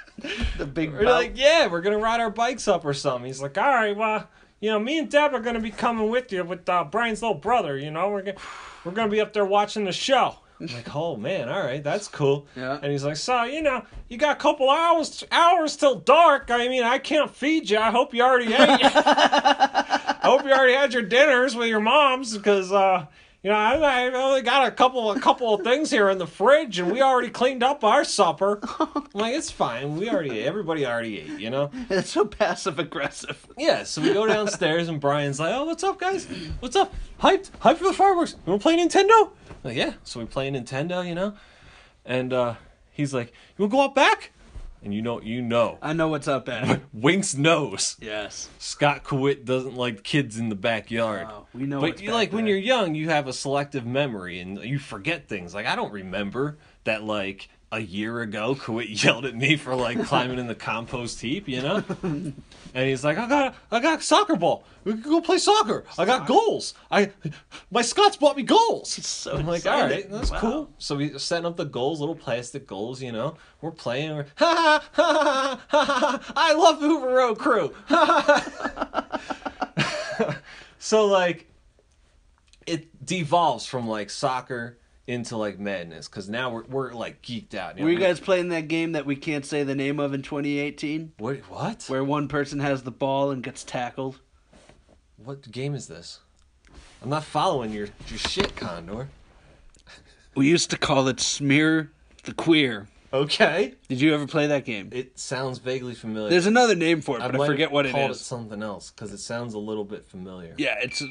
The big We're like, yeah, we're gonna ride our bikes up or something. He's like, all right, well, you know, me and Deb are gonna be coming with you with uh, Brian's little brother. You know, we're gonna we're gonna be up there watching the show. I'm like, [laughs] oh man, all right, that's cool. Yeah. And he's like, so you know, you got a couple hours hours till dark. I mean, I can't feed you. I hope you already ate. [laughs] I hope you already had your dinners with your moms because. uh you know, I, I only got a couple, a couple of things here in the fridge, and we already cleaned up our supper. I'm like, it's fine. We already, everybody already ate. You know. [laughs] It's so passive aggressive. Yeah, so we go downstairs and Brian's like, "Oh, what's up, guys? What's up? Hyped? Hyped for the fireworks? You want to play Nintendo?" I'm like, yeah. So we play Nintendo, you know, and uh, he's like, "You want to go out back?" And you know, you know, I know what's up, Ed. [laughs] Winks knows yes. Scott Kwitt doesn't like kids in the backyard. Oh, we know but you like when there. you're young, you have a selective memory and you forget things. Like I don't remember that like a year ago, Kwitt [laughs] yelled at me for like climbing in the compost heap, you know. [laughs] and he's like, I got, I got a soccer ball. We can go play soccer. I got goals. I, my Scots bought me goals. so I'm like, all right, that's Wow. cool. So we setting up the goals, little plastic goals, you know. We're playing. We're ha ha ha ha ha. ha. I love Hoover Road Crew. [laughs] so like, it devolves from like soccer into like madness because now we're we're like geeked out. know? Were you guys playing that game that we can't say the name of in 2018? What? What? Where one person has the ball and gets tackled? What game is this? I'm not following your your shit, Condor. We used to call it Smear the Queer. Okay. Did you ever play that game? It sounds vaguely familiar. There's another name for it, but I, might forget what it is. called. It something else because it sounds a little bit familiar. Yeah, it's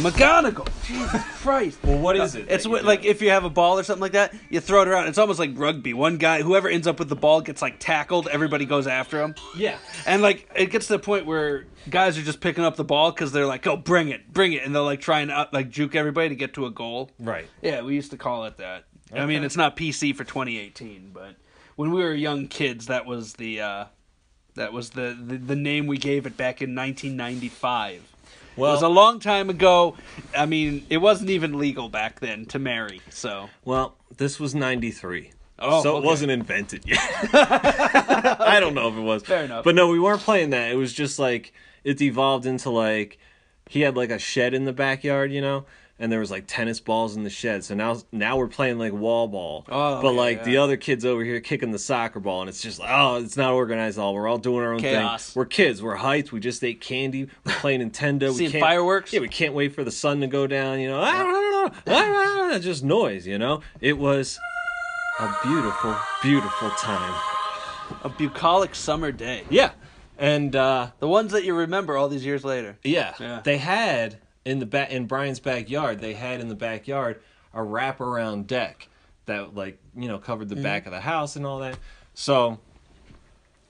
McGonagall. Jesus [laughs] Christ. Well, what is it? It's what, like if you have a ball or something like that, you throw it around. It's almost like rugby. One guy, whoever ends up with the ball, gets like tackled. Everybody goes after him, yeah. and like it gets to the point where guys are just picking up the ball because they're like, "Oh, bring it, bring it," and they'll like try and uh, like juke everybody to get to a goal. Right. Yeah, we used to call it that. I mean, Okay. it's not PC for 2018, but when we were young kids, that was the uh, that was the, the the name we gave it back in 1995. Well, it was a long time ago. I mean, it wasn't even legal back then to marry. So well, this was '93. Oh, so it wasn't invented yet. [laughs] I don't know if it was. Fair enough. But no, we weren't playing that. It was just like it evolved into like he had like a shed in the backyard, you know, and there was like tennis balls in the shed. So now now we're playing like wall ball. Oh, but like yeah. the other kids over here kicking the soccer ball, and it's just like oh, it's not organized at all. We're all doing our own Chaos. thing. We're kids. We're hyped. We just ate candy. We're playing Nintendo. [laughs] we can't, fireworks? Yeah, we can't wait for the sun to go down. You know, ah, just noise. You know, it was a beautiful, beautiful time. a bucolic summer day. Yeah, and uh, The ones that you remember all these years later. yeah, Yeah. they had in the back in Brian's backyard. They had in the backyard a wraparound deck that like you know covered the mm-hmm. back of the house and all that. So,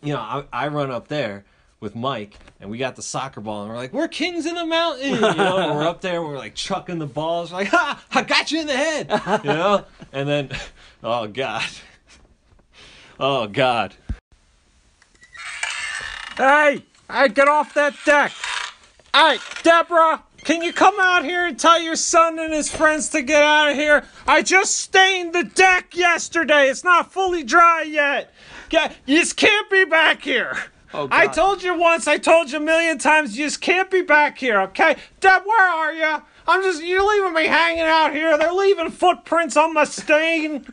you know, I, I run up there with Mike and we got the soccer ball and we're like, we're kings in the mountain, you know. we're up there and we're like chucking the balls, we're like, ha, I got you in the head, you [laughs] know. And then, oh god, oh god. Hey, hey, get off that deck. Hey, Deborah, can you come out here and tell your son and his friends to get out of here? I just stained the deck yesterday. It's not fully dry yet. Get, you just can't be back here. Oh, I told you once, I told you a million times, you just can't be back here, okay? Deb, where are you? I'm just, you're leaving me hanging out here. They're leaving footprints on my stain.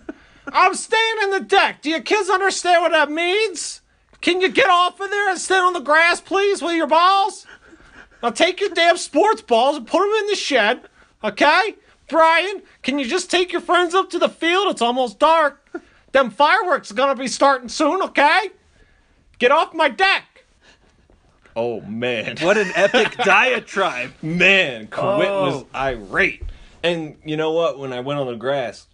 I'm staying in the deck. Do you kids understand what that means? Can you get off of there and stand on the grass, please, with your balls? Now take your damn sports balls and put them in the shed, okay? Brian, can you just take your friends up to the field? It's almost dark. Them fireworks are gonna be starting soon, okay? Get off my deck. Oh man. What an epic [laughs] diatribe. Man, Quit was Oh. irate. And you know what? When I went on the grass,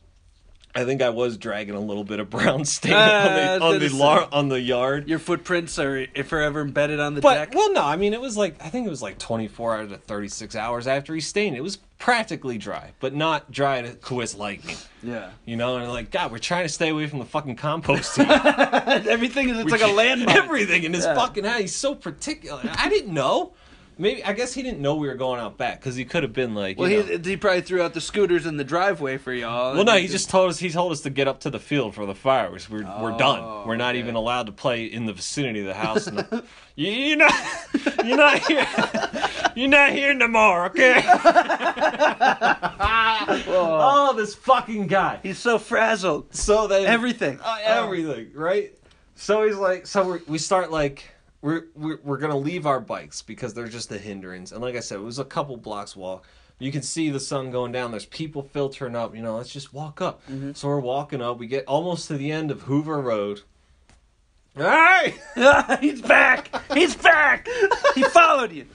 I think I was dragging a little bit of brown [laughs] stain I on the on the lar- on the yard. Your footprints are forever embedded on the But deck. well, no, I mean it was like I think it was like 24 out of 36 hours after he stained. It was practically dry, but not dry to Quit's liking. Yeah. You know, and like God, we're trying to stay away from the fucking compost. [laughs] Everything is it's like a landmine. [laughs] Everything in his Yeah. fucking house. He's so particular. I didn't know. Maybe I guess he didn't know we were going out back because he could have been like. Well, you he, know- he probably threw out the scooters in the driveway for y'all. Well, no, he just told us. He told us to get up to the field for the fireworks. We're we're done. We're not okay. even allowed to play in the vicinity of the house. The, [laughs] you, you're not. You're not here. You're not here no more. Okay. [laughs] oh, this fucking guy. He's so frazzled. So then Everything. uh, everything, right? So he's like, so we we start like we're, we're we're gonna leave our bikes because they're just a hindrance. And like I said, it was a couple blocks walk. You can see the sun going down. There's people filtering up. You know, let's just walk up. Mm-hmm. So we're walking up. We get almost to the end of Hoover Road. All right, [laughs] He's back. He's back. He followed you.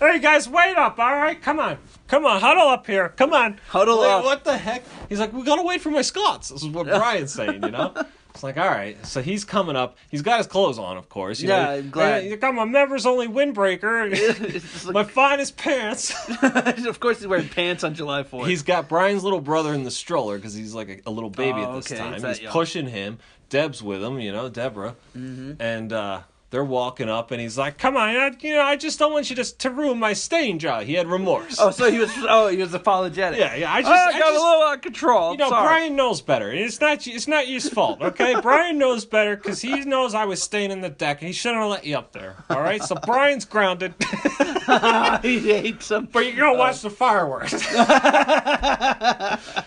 hey guys, wait up. All right, come on, come on, huddle up here. Come on, Huddle Like, up. What the heck? He's like, we gotta wait for my Scots. This is what [laughs] Brian's saying, you know. It's like, all right. So he's coming up. He's got his clothes on, of course. You Yeah, know, I'm glad. You got my members only windbreaker. [laughs] Like- my finest pants. [laughs] of course, he's wearing pants on July 4th. he's got Brian's little brother in the stroller because he's like a, a little baby Oh, at this okay, time. he's that He's young. pushing him. Deb's with him, you know, Deborah, Mm-hmm. and uh, they're walking up, and he's like, "Come on, I, you know, I just don't want you to to ruin my stain job." He had remorse. oh, so he was. Oh, he was apologetic. yeah, yeah. I oh, just, Oh, I I got just- a little out of control. You know, Sorry. Brian knows better. It's not it's not his fault, okay? [laughs] Brian knows better because he knows I was staying in the deck and he shouldn't have let you up there. All right, so Brian's grounded, [laughs] he hates him. but you're gonna watch oh. the fireworks.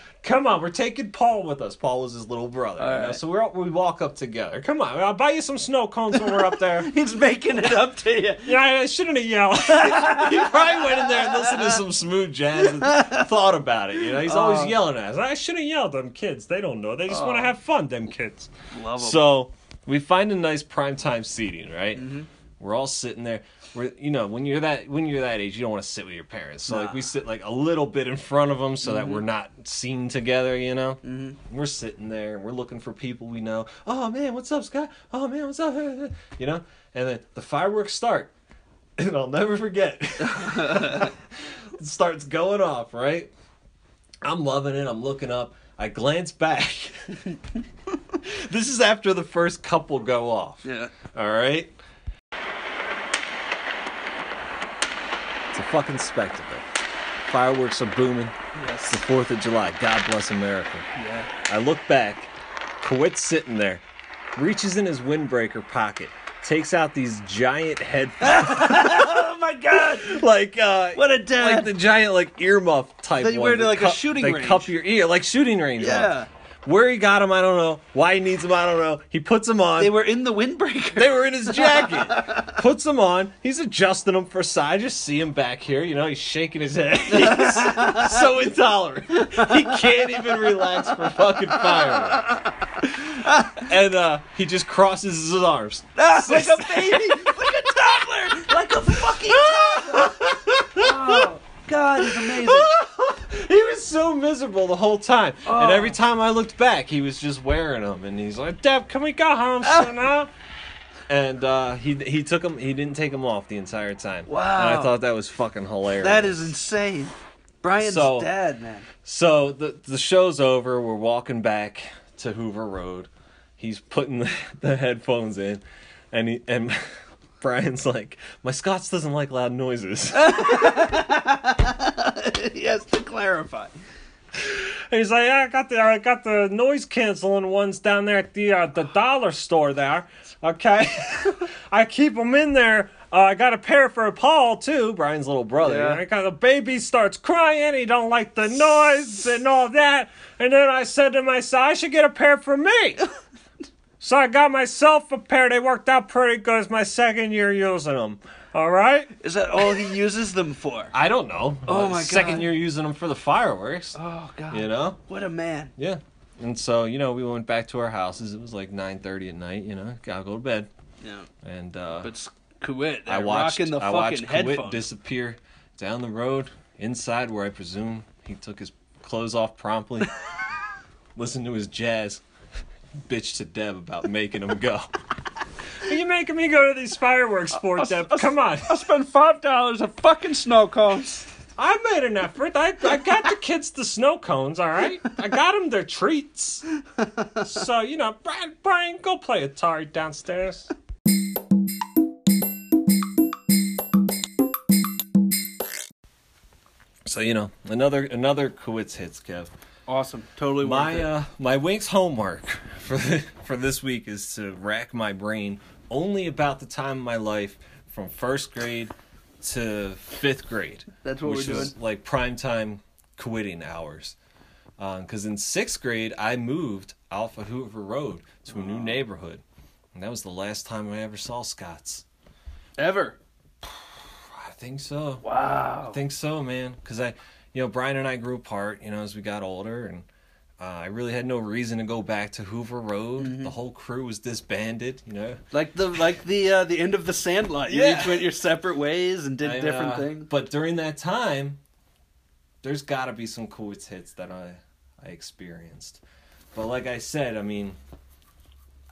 [laughs] Come on, we're taking Paul with us. Paul was his little brother, you know? right. so we're we walk up together. Come on, I'll buy you some snow cones when we're up there. [laughs] He's making it up to you. [laughs] Yeah, I shouldn't have yelled. [laughs] he probably went in there and listened to some smooth jazz and thought about it. You know, he's always yelling at us. I shouldn't have yelled. Them kids, they don't know. They just want to have fun. Them kids. Love him. So we find a nice primetime seating, right? Mm-hmm. We're all sitting there. We're, you know, when you're that when you're that age, you don't want to sit with your parents. So like we sit like a little bit in front of them so that Mm-hmm. we're not seen together. You know, mm-hmm. we're sitting there and we're looking for people we know. Oh man, what's up, Scott? Oh man, what's up? [laughs] You know, and then the fireworks start, [laughs] and I'll never forget. [laughs] it starts going off, right? I'm loving it. I'm looking up. I glance back. this is after the first couple go off. Yeah. All right. It's a fucking spectacle. Fireworks are booming. It's the 4th of July. God bless America. Yeah. I look back. Quit's sitting there, reaches in his windbreaker pocket, takes out these giant headphones. [laughs] Oh my God! [laughs] like, uh, What a dad. like the giant like earmuff type That you wear to, like, a shooting they range. cup your ear like shooting range Yeah. ones. Where he got them I don't know. Why he needs them I don't know. He puts them on. They were in the windbreaker. They were in his jacket. [laughs] Puts them on. He's adjusting them for size. I just see him back here you know he's shaking his head. [laughs] He's so intolerant. He can't even relax for fucking fire. and uh he just crosses his arms. Ah, [laughs] like a baby, like a toddler, like a fucking toddler. Oh, God, he's amazing. [laughs] he was so miserable the whole time. And every time I looked back, he was just wearing them. And he's like, Deb, can we go home soon now? [laughs] And uh, he he took them. He didn't take them off the entire time. And I thought that was fucking hilarious. That is insane. Brian's So- dad, man. So the the show's over. We're walking back to Hoover Road. He's putting the, [laughs] the headphones in, and he and Brian's like, "My Scots doesn't like loud noises." [laughs] he has to clarify. And he's like, I got the I got the noise canceling ones down there at the uh, the dollar store there. Okay, [laughs] I keep them in there. Uh, I got a pair for Paul too, Brian's little brother. Yeah. I got the baby starts crying. He don't like the noise and all that. And then I said to myself, I should get a pair for me. [laughs] so I got myself a pair. They worked out pretty good. It's my second year using them. All right. Is that all he uses them for? [laughs] I don't know. Oh Uh, my Second God. year using them for the fireworks. Oh God. You know. What a man. Yeah. And so you know we went back to our houses. It was like nine thirty at night. You know, gotta go to bed. Yeah. And uh, But s- Kuwait, I they're watched rocking the I watched fucking Kuwait disappear down the road inside where I presume he took his clothes off promptly. [laughs] Listen to his jazz. Bitch to Deb about making him go. [laughs] Are you making me go to these fireworks sports, Deb? Come on. I spent five dollars on fucking snow cones. I made an effort. I, I got the kids the snow cones, all right? I got them their treats. So, you know, Brian, Brian go play Atari downstairs. So, you know, another another Kowitz hits, Kev. Awesome. Totally worth My it. uh my Winks homework [laughs] for the, for this week is to rack my brain only about the time of my life from first grade to fifth grade. That's what which we're is like prime time quitting hours. Because in sixth grade, I moved Alpha Hoover Road to a new neighborhood, and that was the last time I ever saw Scott's. Ever. [sighs] I think so. Wow. I think so, man. Because I, you know, Brian and I grew apart, you know, as we got older, and uh, I really had no reason to go back to Hoover Road. Mm-hmm. The whole crew was disbanded, you know. Like the like the uh, the end of the Sandlot. You Yeah. each went your separate ways and did I, different uh, things. But during that time, there's got to be some cool hits that I I experienced. But like I said, I mean,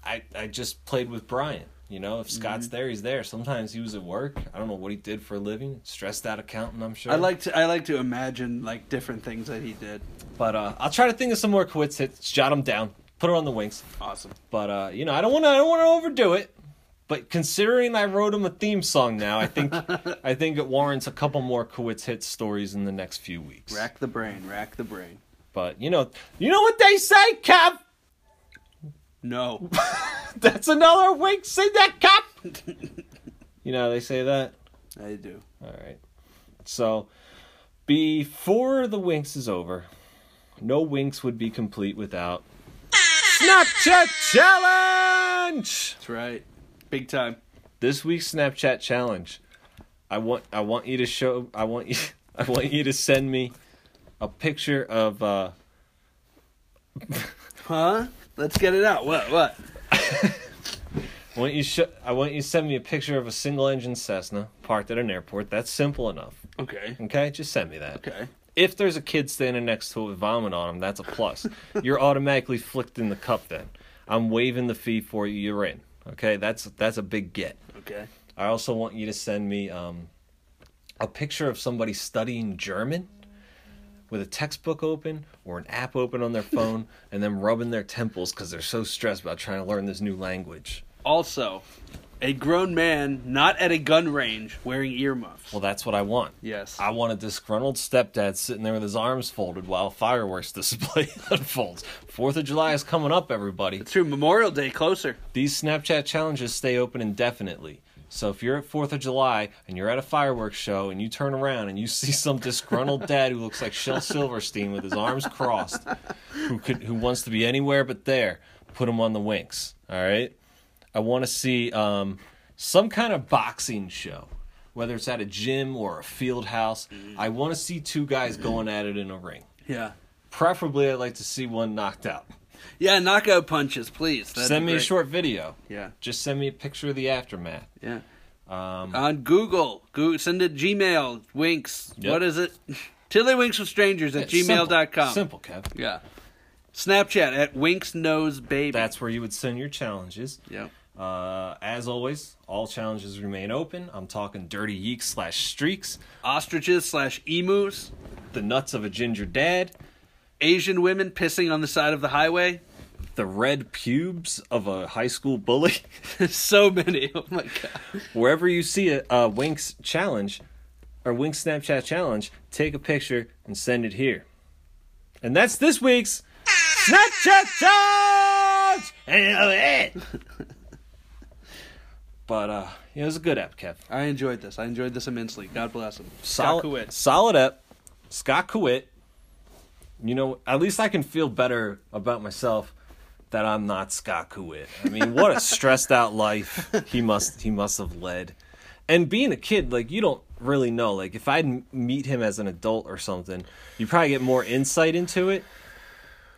I I just played with Brian. You know, if Scott's Mm-hmm. there, he's there. Sometimes he was at work. I don't know what he did for a living. Stressed out accountant, I'm sure. I like to I like to imagine like different things that he did. But uh, I'll try to think of some more Kowitz hits. Jot them down. Put it on the winks. Awesome. But uh, you know, I don't want to. I don't want to overdo it. But considering I wrote him a theme song now, I think [laughs] I think it warrants a couple more Kowitz hit stories in the next few weeks. Rack the brain. Rack the brain. But you know, you know what they say, Kev. No. [laughs] That's another wink. Say that, Kev. [laughs] you know how they say that. I do. All right. So before the winks is over, no winks would be complete without Snapchat challenge. That's right. Big time. this week's Snapchat challenge. I want I want you to show I want you [laughs] I want you to send me a picture of uh Huh? Let's get it out. What? What? [laughs] I want you sh- I want you to send me a picture of a single engine Cessna parked at an airport. That's simple enough. Okay. Okay? Just send me that. Okay. If there's a kid standing next to it with vomit on him, that's a plus. [laughs] You're automatically flicked in the cup then. I'm waiving the fee for you. You're in. Okay? That's that's a big get. Okay. I also want you to send me um, a picture of somebody studying German with a textbook open or an app open on their [laughs] phone and then rubbing their temples because they're so stressed about trying to learn this new language. Also, a grown man not at a gun range wearing earmuffs. Well, that's what I want. Yes. I want a disgruntled stepdad sitting there with his arms folded while a fireworks [laughs] display unfolds. Fourth of July is coming up, everybody. It's true. Memorial Day closer. These Snapchat challenges stay open indefinitely. So if you're at Fourth of July and you're at a fireworks show and you turn around and you see some disgruntled dad who looks like Shel Silverstein with his arms crossed, who could who wants to be anywhere but there, put him on the winks. All right. I want to see um, some kind of boxing show, whether it's at a gym or a field house. I want to see two guys going at it in a ring. Yeah. Preferably, I'd like to see one knocked out. Yeah. Knockout punches, please. That'd Send me a short video. Yeah. Just send me a picture of the aftermath. Yeah. Um, On Google. Google send it Gmail. Winks. Yep. What is it? [laughs] Tiddlywinks with strangers at Yeah, gmail.com. Simple, Kev. Yeah. Snapchat at Winks Knows Baby. That's where you would send your challenges. yeah. Uh, as always, all challenges remain open. I'm talking dirty yeeks slash streaks, Ostriches slash emus. the nuts of a ginger dad, Asian women pissing on the side of the highway. the red pubes of a high school bully. [laughs] so many. Oh my god. Wherever you see a, a uh, Winks challenge or Winks Snapchat challenge, take a picture and send it here. And that's this week's Snapchat challenge. You uh, it. Eh. [laughs] but uh, it was a good app, Kev. I enjoyed this. I enjoyed this immensely. God bless him. solid, Scott Kuwait. solid ep. Scott Kuwait. You know, at least I can feel better about myself that I'm not Scott Kuwait. I mean, what a [laughs] stressed out life he must he must have led. and being a kid, like you don't really know. Like if I'd meet him as an adult or something, you probably get more insight into it.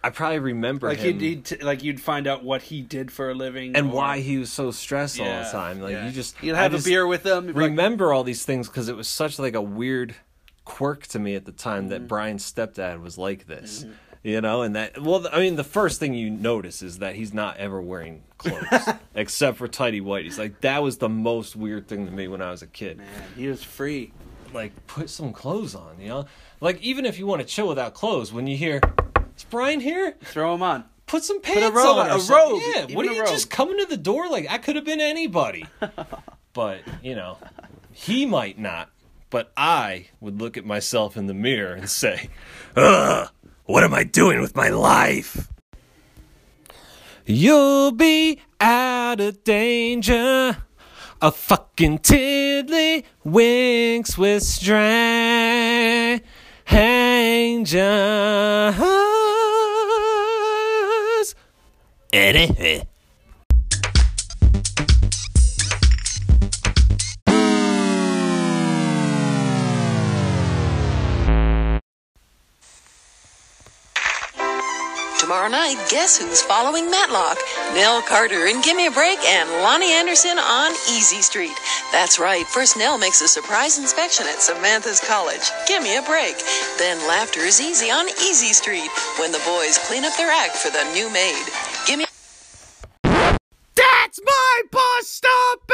I probably remember Like him you'd, you'd like you'd find out what he did for a living and or- why he was so stressed all the time. Like yeah. you just you'd I have a beer with them. you'd like, Remember all these things because it was such like a weird quirk to me at the time Mm-hmm. that Brian's stepdad was like this. You know, and that well, I mean, the first thing you notice is that he's not ever wearing [laughs] clothes except for tidy whities. Like that was the most weird thing to me when I was a kid. Man, he was free. Like put some clothes on, you know. Like even if you want to chill without clothes, when you hear, "Is Brian here?" Throw him on. Put some pants a robe on, a robe, Yeah. even What are you robe. just coming to the door? Like I could have been anybody. [laughs] but you know, he might not. But I would look at myself in the mirror and say, "Ugh, what am I doing with my life?" You'll be out of danger. A fucking tiddly winks with strangers. Eh, eh, eh. Tomorrow night, guess who's following Matlock? Nell Carter and Gimme a Break and Loni Anderson on Easy Street. That's right, first Nell makes a surprise inspection at Samantha's College. Gimme a break. Then Laughter is Easy on Easy Street when the boys clean up their act for the new maid. Gimme That's my bus stop!